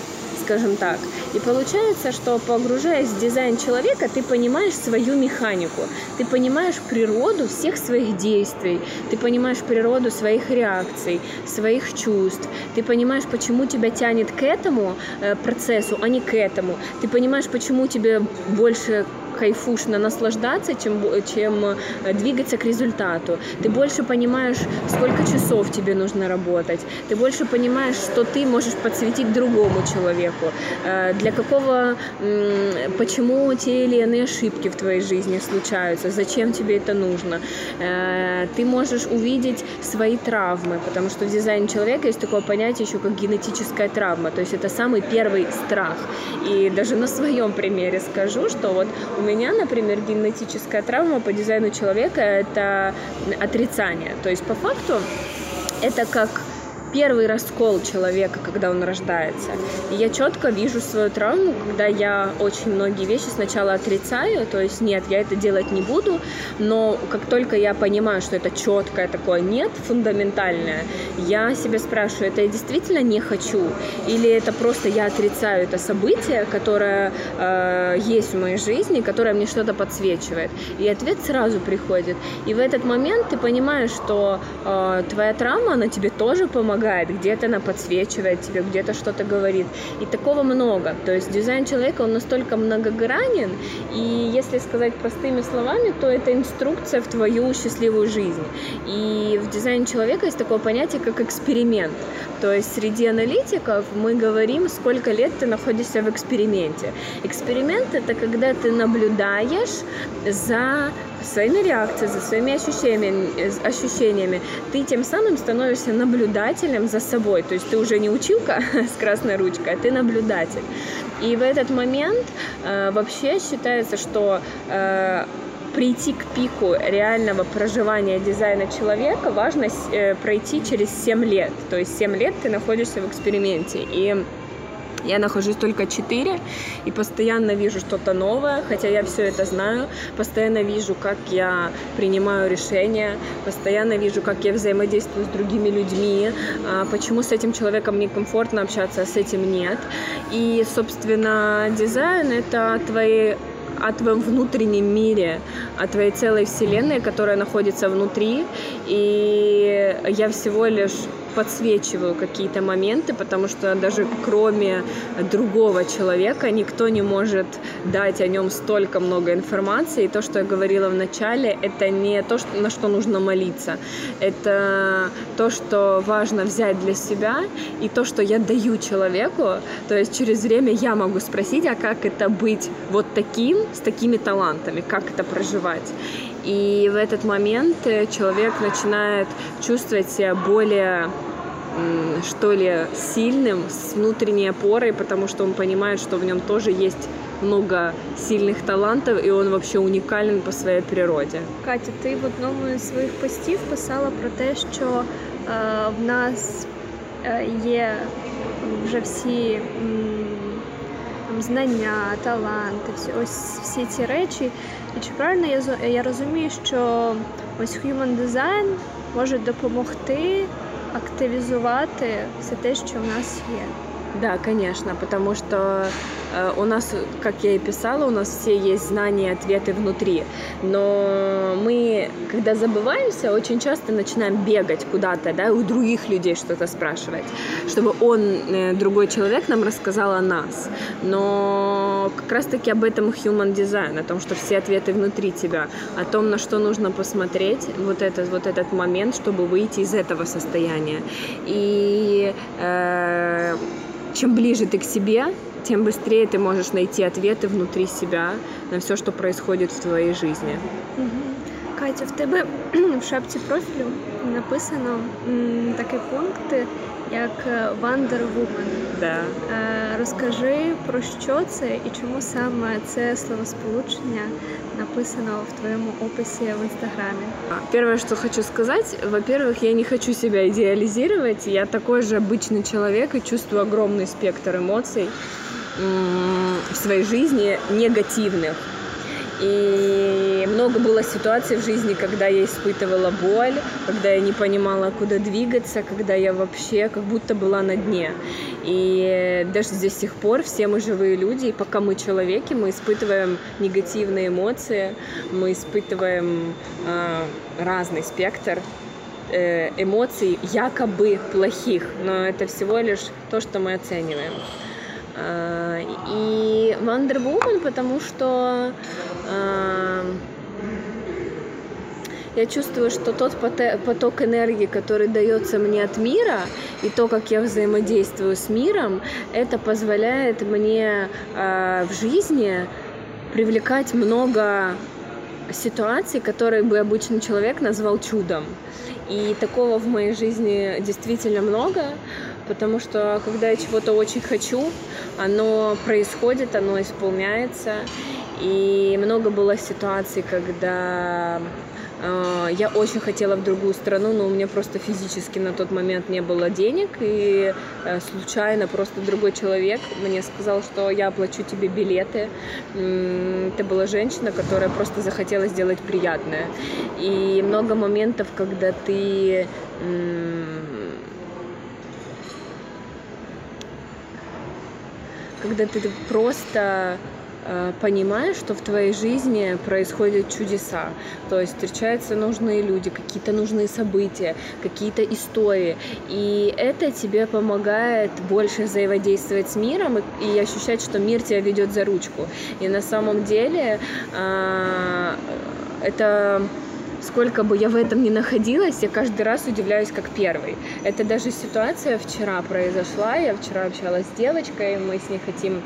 скажем так. И получается, что погружаясь в дизайн человека, ты понимаешь свою механику, ты понимаешь природу всех своих действий, ты понимаешь природу своих реакций, своих чувств, ты понимаешь, почему тебя тянет к этому э, процессу, а не к этому, ты понимаешь, почему тебе больше кайфушно наслаждаться, чем, чем э, двигаться к результату. Ты больше понимаешь, сколько часов тебе нужно работать. Ты больше понимаешь, что ты можешь подсветить другому человеку. Э, для какого, почему те или иные ошибки в твоей жизни случаются, зачем тебе это нужно. Э, ты можешь увидеть свои травмы, потому что в дизайне человека есть такое понятие еще как генетическая травма. То есть это самый первый страх. И даже на своем примере скажу, что вот у меня, например, генетическая травма по дизайну человека – это отрицание. То есть по факту это как первый раскол человека, когда он рождается. И я четко вижу свою травму, когда я очень многие вещи сначала отрицаю, то есть нет, я это делать не буду, но как только я понимаю, что это четкое такое нет, фундаментальное, я себя спрашиваю, это я действительно не хочу, или это просто я отрицаю это событие, которое э, есть в моей жизни, которое мне что-то подсвечивает. И ответ сразу приходит. И в этот момент ты понимаешь, что э, твоя травма, она тебе тоже помогает помогает, где-то она подсвечивает тебе, где-то что-то говорит. И такого много. То есть дизайн человека, он настолько многогранен, и если сказать простыми словами, то это инструкция в твою счастливую жизнь. И в дизайне человека есть такое понятие, как эксперимент. То есть среди аналитиков мы говорим, сколько лет ты находишься в эксперименте. Эксперимент — это когда ты наблюдаешь за своими реакциями, за своими ощущениями, ощущениями, ты тем самым становишься наблюдателем за собой. То есть ты уже не училка с красной ручкой, а ты наблюдатель. И в этот момент э, вообще считается, что э, прийти к пику реального проживания дизайна человека важно э, пройти через 7 лет. То есть 7 лет ты находишься в эксперименте. И я нахожусь только 4 и постоянно вижу что-то новое, хотя я все это знаю, постоянно вижу, как я принимаю решения, постоянно вижу, как я взаимодействую с другими людьми, а, почему с этим человеком некомфортно общаться, а с этим нет. И, собственно, дизайн — это твои о твоем внутреннем мире, о твоей целой вселенной, которая находится внутри. И я всего лишь подсвечиваю какие-то моменты, потому что даже кроме другого человека никто не может дать о нем столько много информации. И то, что я говорила в начале, это не то, на что нужно молиться. Это то, что важно взять для себя, и то, что я даю человеку. То есть через время я могу спросить, а как это быть вот таким, с такими талантами, как это проживать. И в этот момент э, человек начинает чувствовать себя более что ли, сильным, с внутренней опорой, потому что он понимает, что в нем тоже есть много сильных талантов, і він вообще унікален по своїй природі. Катя, ти в одному з своїх постів писала про те, що е, в нас е, є вже всі м, знання, таланти, ось всі ці речі. І чи правильно я я розумію, що ось human design може допомогти активізувати все те, що в нас є. Да, конечно, потому что у нас, как я и писала, у нас все есть знания ответы внутри. Но мы, когда забываемся, очень часто начинаем бегать куда-то, да, у других людей что-то спрашивать, чтобы он, э, другой человек, нам рассказал о нас. Но как раз-таки об этом human design, о том, что все ответы внутри тебя, о том, на что нужно посмотреть, вот этот, вот этот момент, чтобы выйти из этого состояния. И э, чем ближе ты к себе, тем быстрее ты можешь найти ответы внутри себя на все, что происходит в твоей жизни. Катя, в тебе в шапці профілю написано м, такі пункти, як Wonder Woman. Да. Е, розкажи про що це і чому саме це словосполучення написано в твоем описи в Инстаграме? Первое, что хочу сказать, во-первых, я не хочу себя идеализировать. Я такой же обычный человек и чувствую огромный спектр эмоций в своей жизни негативных. И много было ситуаций в жизни, когда я испытывала боль, когда я не понимала, куда двигаться, когда я вообще как будто была на дне. И даже до сих пор все мы живые люди, и пока мы человеки, мы испытываем негативные эмоции, мы испытываем э, разный спектр э, эмоций якобы плохих, но это всего лишь то, что мы оцениваем. А, и Wonder Woman, потому что а, я чувствую, что тот поток энергии, который дается мне от мира, и то, как я взаимодействую с миром, это позволяет мне э, в жизни привлекать много ситуаций, которые бы обычный человек назвал чудом. И такого в моей жизни действительно много, потому что когда я чего-то очень хочу, оно происходит, оно исполняется. И много было ситуаций, когда э, я очень хотела в другую страну, но у меня просто физически на тот момент не было денег, и э, случайно просто другой человек мне сказал, что я оплачу тебе билеты. Это была женщина, которая просто захотела сделать приятное. И много моментов, когда ты когда ты просто э, понимаешь, что в твоей жизни происходят чудеса. То есть встречаются нужные люди, какие-то нужные события, какие-то истории. И это тебе помогает больше взаимодействовать с миром и, ощущать, что мир тебя ведет за ручку. И на самом деле э, это сколько бы я в этом ни находилась, я каждый раз удивляюсь как первый. Это даже ситуация вчера произошла. Я вчера общалась с девочкой, мы с ней хотим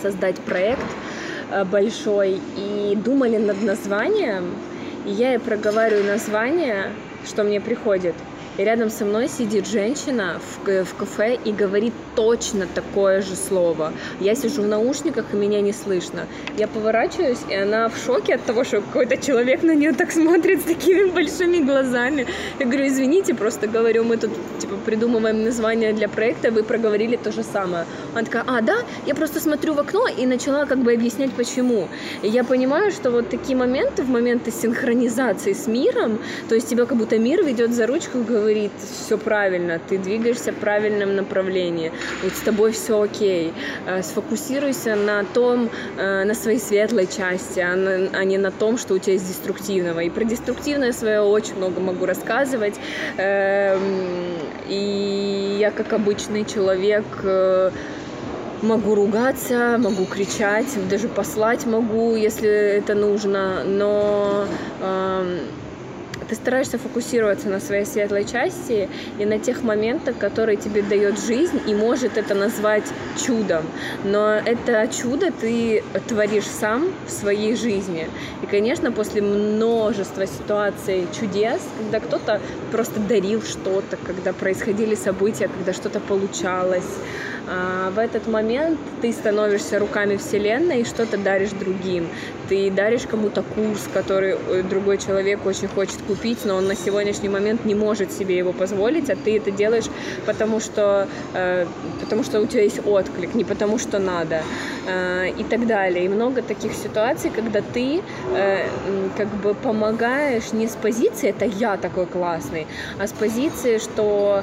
создать проект э, большой и думали над названием. И я ей проговариваю название, что мне приходит – и рядом со мной сидит женщина в, в кафе и говорит точно такое же слово. Я сижу в наушниках, и меня не слышно. Я поворачиваюсь, и она в шоке от того, что какой-то человек на нее так смотрит с такими большими глазами. Я говорю, извините, просто говорю, мы тут типа придумываем название для проекта, вы проговорили то же самое. Она такая, а, да? Я просто смотрю в окно и начала как бы объяснять, почему. И я понимаю, что вот такие моменты, в моменты синхронизации с миром, то есть тебя как будто мир ведет за ручку, говорит, говорит, все правильно, ты двигаешься в правильном направлении, вот с тобой все окей. Э, сфокусируйся на том, э, на своей светлой части, а, а не на том, что у тебя есть деструктивного. И про деструктивное свое очень много могу рассказывать. Эм, и я, как обычный человек, э, могу ругаться, могу кричать, даже послать могу, если это нужно, но эм, ты стараешься фокусироваться на своей светлой части и на тех моментах, которые тебе дает жизнь, и может это назвать чудом. Но это чудо ты творишь сам в своей жизни. И, конечно, после множества ситуаций чудес, когда кто-то просто дарил что-то, когда происходили события, когда что-то получалось, в этот момент ты становишься руками Вселенной и что-то даришь другим. Ты даришь кому-то курс, который э, другой человек очень хочет купить, но он на сегодняшний момент не может себе его позволить, а ты это делаешь потому что, э, потому что у тебя есть отклик, не потому что надо э, и так далее. И много таких ситуаций, когда ты как бы помогаешь не с позиции «это я такой классный», а с позиции, что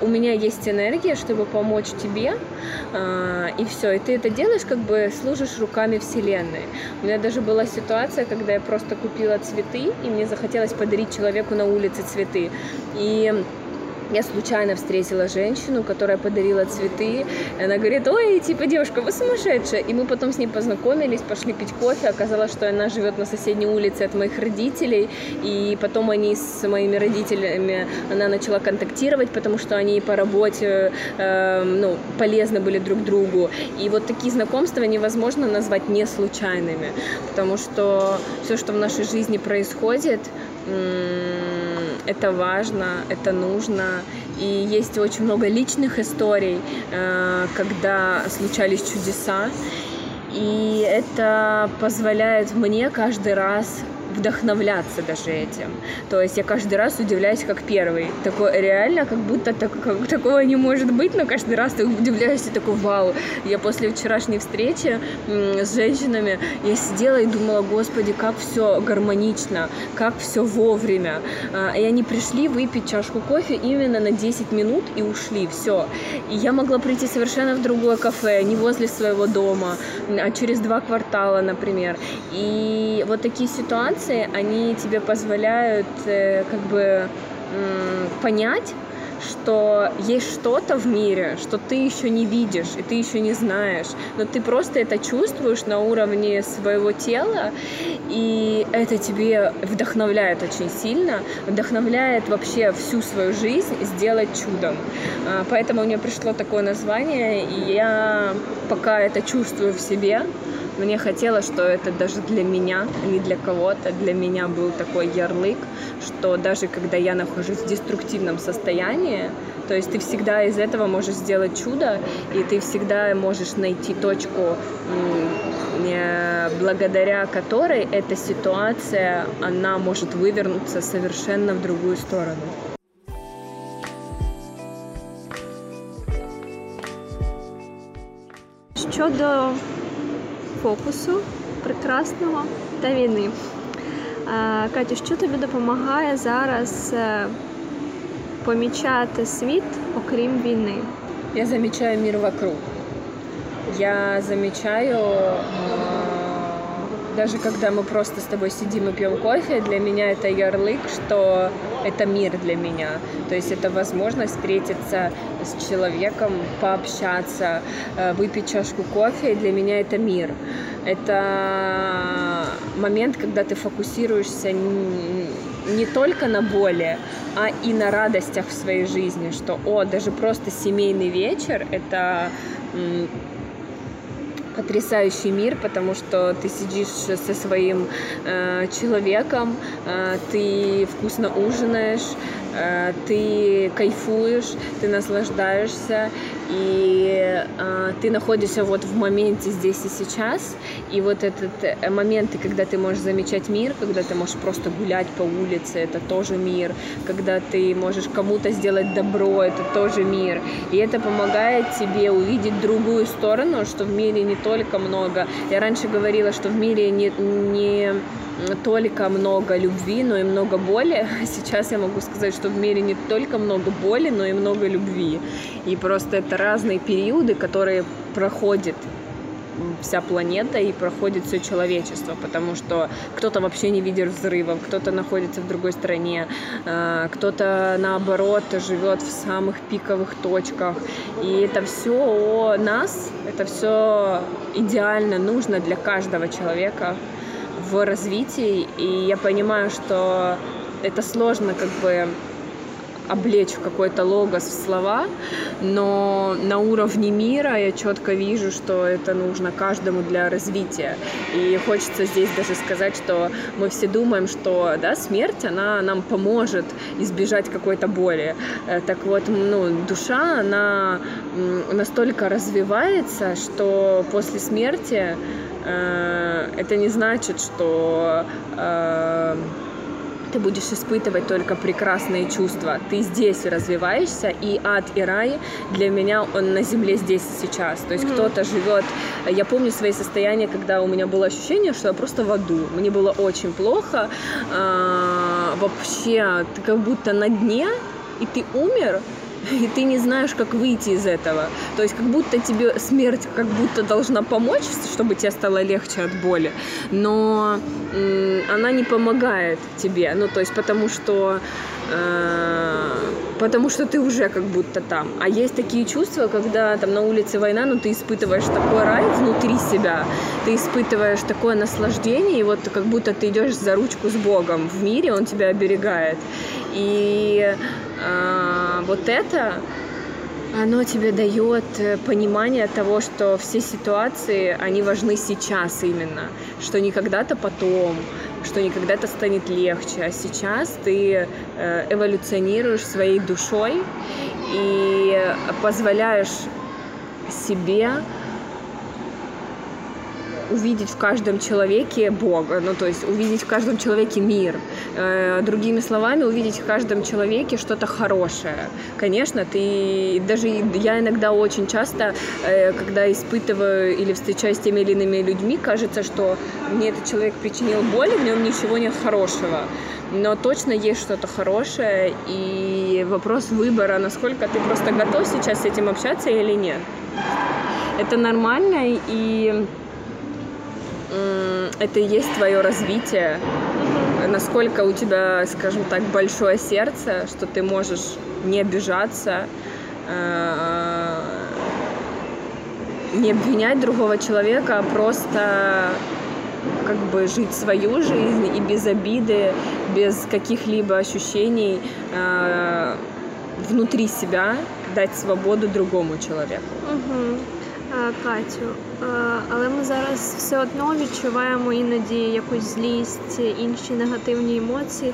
у меня есть энергия, чтобы помочь тебе, а, и все, и ты это делаешь, как бы служишь руками Вселенной. У меня даже была ситуация, когда я просто купила цветы, и мне захотелось подарить человеку на улице цветы. И я случайно встретила женщину, которая подарила цветы. Она говорит, ой, типа, девушка, вы сумасшедшая. И мы потом с ней познакомились, пошли пить кофе. Оказалось, что она живет на соседней улице от моих родителей. И потом они с моими родителями, она начала контактировать, потому что они по работе э, ну, полезны были друг другу. И вот такие знакомства невозможно назвать не случайными, потому что все, что в нашей жизни происходит, это важно, это нужно. И есть очень много личных историй, э, когда случались чудеса. И это позволяет мне каждый раз вдохновляться даже этим. То есть я каждый раз удивляюсь как первый. Такое реально, как будто так, как, такого не может быть, но каждый раз ты удивляешься такой, вау. Я после вчерашней встречи с женщинами, я сидела и думала, господи, как все гармонично, как все вовремя. А, и они пришли выпить чашку кофе именно на 10 минут и ушли, все. И я могла прийти совершенно в другое кафе, не возле своего дома, а через два квартала, например. И вот такие ситуации, они тебе позволяют э, как бы понять, что есть что-то в мире, что ты еще не видишь и ты еще не знаешь, но ты просто это чувствуешь на уровне своего тела, и это тебе вдохновляет очень сильно, вдохновляет вообще всю свою жизнь сделать чудом. А, поэтому мне пришло такое название, и я пока это чувствую в себе, мне хотелось, что это даже для меня, а не для кого-то, для меня был такой ярлык, что даже когда я нахожусь в деструктивном состоянии, то есть ты всегда из этого можешь сделать чудо, и ты всегда можешь найти точку, благодаря которой эта ситуация, она может вывернуться совершенно в другую сторону. Щодо фокусу прекрасного та війни. Катю, що тобі допомагає зараз е, помічати світ, окрім війни? Я замічаю мір вокруг. Я замечаю даже когда мы просто с тобой сидим и пьем кофе, для меня это ярлык, что это мир для меня. То есть это возможность встретиться с человеком, пообщаться, э, выпить чашку кофе. И для меня это мир. Это момент, когда ты фокусируешься не только на боли, а и на радостях в своей жизни, что, о, даже просто семейный вечер — это потрясающий мир, потому что ты сидишь со своим э, человеком, э, ты вкусно ужинаешь, ты кайфуешь, ты наслаждаешься, и э, ты находишься вот в моменте здесь и сейчас, и вот этот э, моменты, когда ты можешь замечать мир, когда ты можешь просто гулять по улице, это тоже мир, когда ты можешь кому-то сделать добро, это тоже мир, и это помогает тебе увидеть другую сторону, что в мире не только много. Я раньше говорила, что в мире не, не только много любви, но и много боли. Сейчас я могу сказать, что в мире не только много боли, но и много любви. И просто это разные периоды, которые проходит вся планета и проходит все человечество, потому что кто-то вообще не видит взрывов, кто-то находится в другой стране, а, кто-то наоборот живет в самых пиковых точках. И это все о нас, это все идеально нужно для каждого человека в развитии, и я понимаю, что это сложно как бы облечь в какой-то логос в слова, но на уровне мира я четко вижу, что это нужно каждому для развития. И хочется здесь даже сказать, что мы все думаем, что да, смерть, она нам поможет избежать какой-то боли. Э, так вот, ну, душа, она настолько развивается, что после смерти э, это не значит, что э, ты будешь испытывать только прекрасные чувства. Ты здесь развиваешься, и ад и рай для меня он на земле здесь и сейчас. То есть mm-hmm. кто-то живет. Я помню свои состояния, когда у меня было ощущение, что я просто в аду. Мне было очень плохо. А, вообще, ты как будто на дне, и ты умер, и ты не знаешь, как выйти из этого. То есть как будто тебе смерть как будто должна помочь, чтобы тебе стало легче от боли, но она не помогает тебе. Ну, то есть потому что э, потому что ты уже как будто там. А есть такие чувства, когда там на улице война, но ты испытываешь такой рай внутри себя, ты испытываешь такое наслаждение, и вот как будто ты идешь за ручку с Богом в мире, Он тебя оберегает. И вот это оно тебе дает э, понимание того, что все ситуации, они важны сейчас именно, что не когда-то потом, что не когда-то станет легче, а сейчас ты э, эволюционируешь своей душой и позволяешь себе увидеть в каждом человеке Бога, ну то есть увидеть в каждом человеке мир. Э, другими словами, увидеть в каждом человеке что-то хорошее. Конечно, ты даже я иногда очень часто, э, когда испытываю или встречаюсь с теми или иными людьми, кажется, что мне этот человек причинил боль, в нем ничего нет хорошего. Но точно есть что-то хорошее, и вопрос выбора, насколько ты просто готов сейчас с этим общаться или нет. Это нормально, и это и есть твое развитие, насколько у тебя, скажем так, большое сердце, что ты можешь не обижаться, э, не обвинять другого человека, а просто как бы жить свою жизнь и без обиды, без каких-либо ощущений э, внутри себя дать свободу другому человеку. Угу. Катю, але ми зараз все одно відчуваємо іноді якусь злість, інші негативні емоції.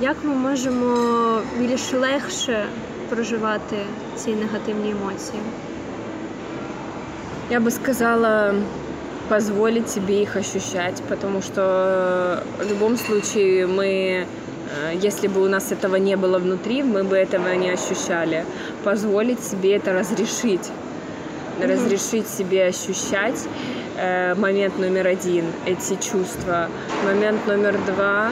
Як ми можемо більш легше проживати ці негативні емоції? Я бы сказала, позволить себе их ощущать, потому что в любом случае мы если бы у нас этого не было внутри, мы бы этого не ощущали. Позволить себе это разрешить Разрешить себе ощущать э, момент номер один, эти чувства. Момент номер два,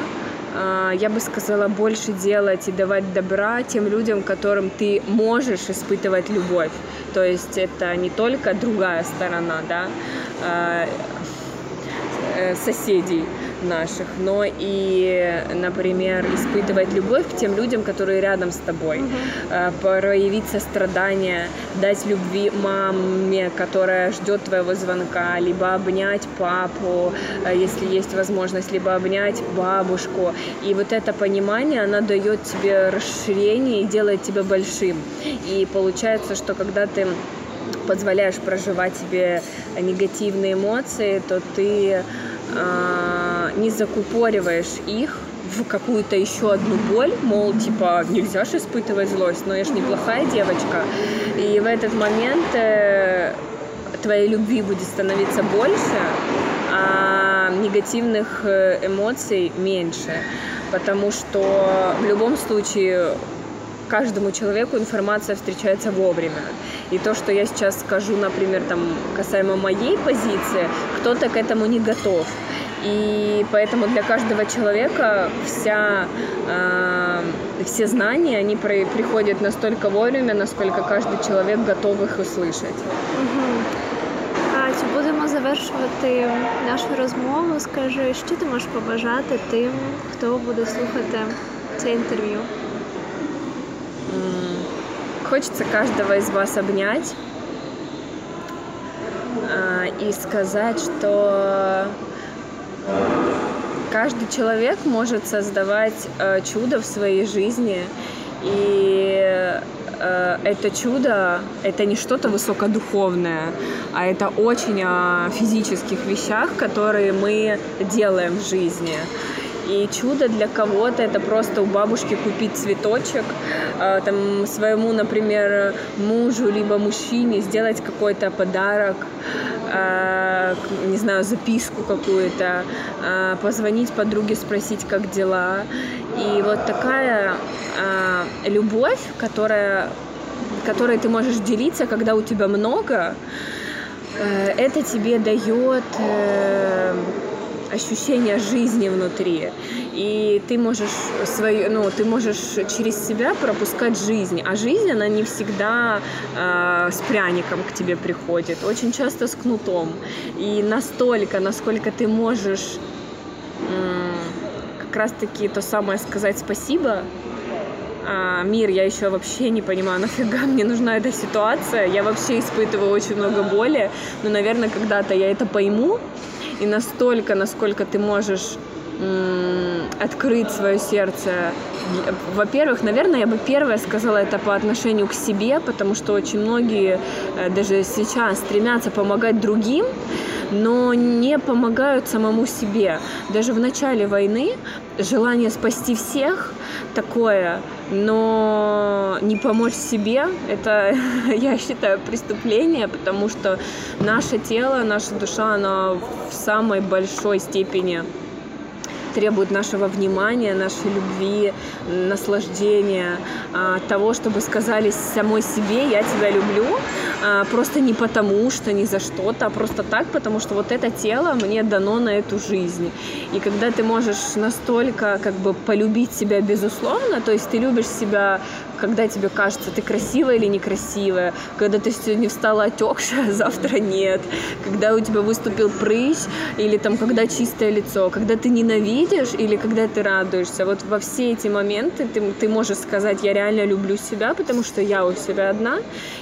э, я бы сказала, больше делать и давать добра тем людям, которым ты можешь испытывать любовь. То есть это не только другая сторона, да, э, э соседей, наших, но и, например, испытывать любовь к тем людям, которые рядом с тобой, mm-hmm. проявить сострадание, дать любви маме, которая ждет твоего звонка, либо обнять папу, э, если есть возможность, либо обнять бабушку. И вот это понимание, оно дает тебе расширение и делает тебя большим. И получается, что когда ты позволяешь проживать себе негативные эмоции, то ты а, не закупориваешь их в какую-то еще одну боль, мол, типа, нельзя же испытывать злость, но я же неплохая девочка. И в этот момент э, твоей любви будет становиться больше, а негативных э, эмоций меньше. Потому что в любом случае каждому человеку информация встречается вовремя. И то, что я сейчас скажу, например, там, касаемо моей позиции, кто-то к этому не готов. И поэтому для каждого человека вся, э, все знания, они при, приходят настолько вовремя, насколько каждый человек готов их услышать. Катю, будемо завершувати нашу розмову. Скажи, що ти можеш побажати тим, хто буде слухати це інтерв'ю? Хочется каждого из вас обнять а, и сказать, что каждый человек может создавать э, чудо в своей жизни. И э, это чудо, это не что-то высокодуховное, а это очень о физических вещах, которые мы делаем в жизни. И чудо для кого-то это просто у бабушки купить цветочек, а, там своему, например, мужу либо мужчине сделать какой-то подарок, а, не знаю, записку какую-то, а, позвонить подруге, спросить, как дела. И вот такая любовь, которая, которой ты можешь делиться, когда у тебя много, э, это тебе дает э, ощущение жизни внутри. И ты можешь свою, ну, ты можешь через себя пропускать жизнь. А жизнь, она не всегда э, с пряником к тебе приходит, очень часто с кнутом. И настолько, насколько ты можешь э, как раз-таки то самое сказать спасибо, а, мир, я еще вообще не понимаю, нафига мне нужна эта ситуация. Я вообще испытываю очень много боли, но, наверное, когда-то я это пойму, и настолько, насколько ты можешь открыть свое сердце. Во-первых, наверное, я бы первое сказала это по отношению к себе, потому что очень многие э, даже сейчас стремятся помогать другим, но не помогают самому себе. Даже в начале войны желание спасти всех такое но не помочь себе — это, я считаю, преступление, потому что наше тело, наша душа, она в самой большой степени требует нашего внимания, нашей любви, наслаждения, а, того, чтобы сказали самой себе «я тебя люблю», а, просто не потому, что не за что-то, а просто так, потому что вот это тело мне дано на эту жизнь. И когда ты можешь настолько как бы полюбить себя безусловно, то есть ты любишь себя когда тебе кажется, ты красивая или некрасивая, когда ты сегодня встала отекшая, а завтра нет, когда у тебя выступил прыщ, или там, когда чистое лицо, когда ты ненавидишь или когда ты радуешься. Вот во все эти моменты ты, ты можешь сказать, я реально люблю себя, потому что я у себя одна,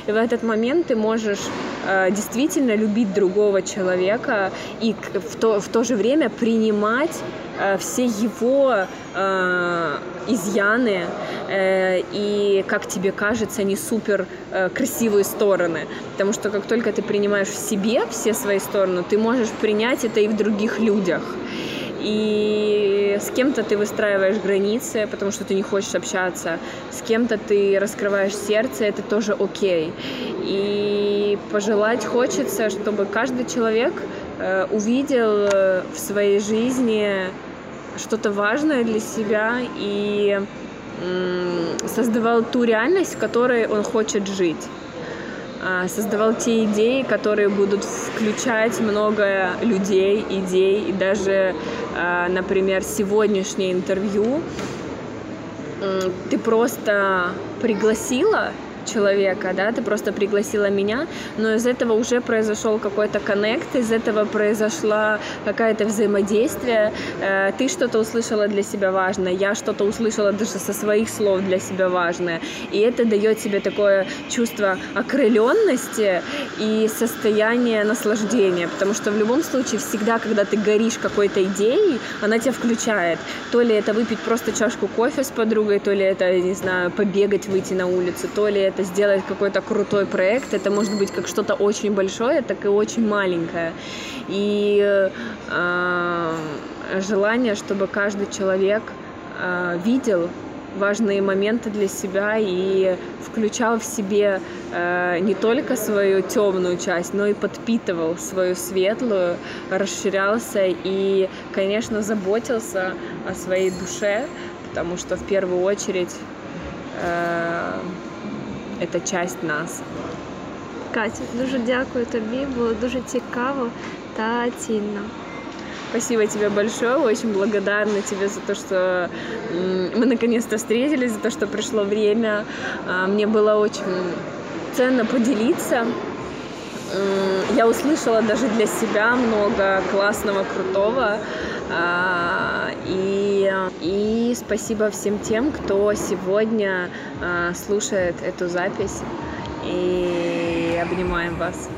и в этот момент ты можешь э, действительно любить другого человека и в то, в то же время принимать все его э, изъяны э, и, как тебе кажется, не супер э, красивые стороны. Потому что как только ты принимаешь в себе все свои стороны, ты можешь принять это и в других людях. И с кем-то ты выстраиваешь границы, потому что ты не хочешь общаться. С кем-то ты раскрываешь сердце, это тоже окей. И пожелать хочется, чтобы каждый человек э, увидел в своей жизни что-то важное для себя и создавал ту реальность, в которой он хочет жить. А, создавал те идеи, которые будут включать много людей, идей, и даже, а, например, сегодняшнее интервью. Ты просто пригласила человека, да, ты просто пригласила меня, но из этого уже произошел какой-то коннект, из этого произошла какая-то взаимодействие, э, ты что-то услышала для себя важное, я что-то услышала даже со своих слов для себя важное, и это дает тебе такое чувство окрыленности и состояние наслаждения, потому что в любом случае всегда, когда ты горишь какой-то идеей, она тебя включает, то ли это выпить просто чашку кофе с подругой, то ли это, не знаю, побегать, выйти на улицу, то ли это это сделать какой-то крутой проект. Это может быть как что-то очень большое, так и очень маленькое. И э, желание, чтобы каждый человек э, видел важные моменты для себя и включал в себе э, не только свою темную часть, но и подпитывал свою светлую, расширялся и, конечно, заботился о своей душе, потому что в первую очередь э, это часть нас. Катя, дуже дякую тобі, було дуже цікаво та цінно. Спасибо тебе большое, очень благодарна тебе за то, что мы наконец-то встретились, за то, что пришло время. А, мне было очень ценно поделиться. Я услышала даже для себя много классного, крутого. А, и, и спасибо всем тем, кто сегодня а, слушает эту запись. И обнимаем вас.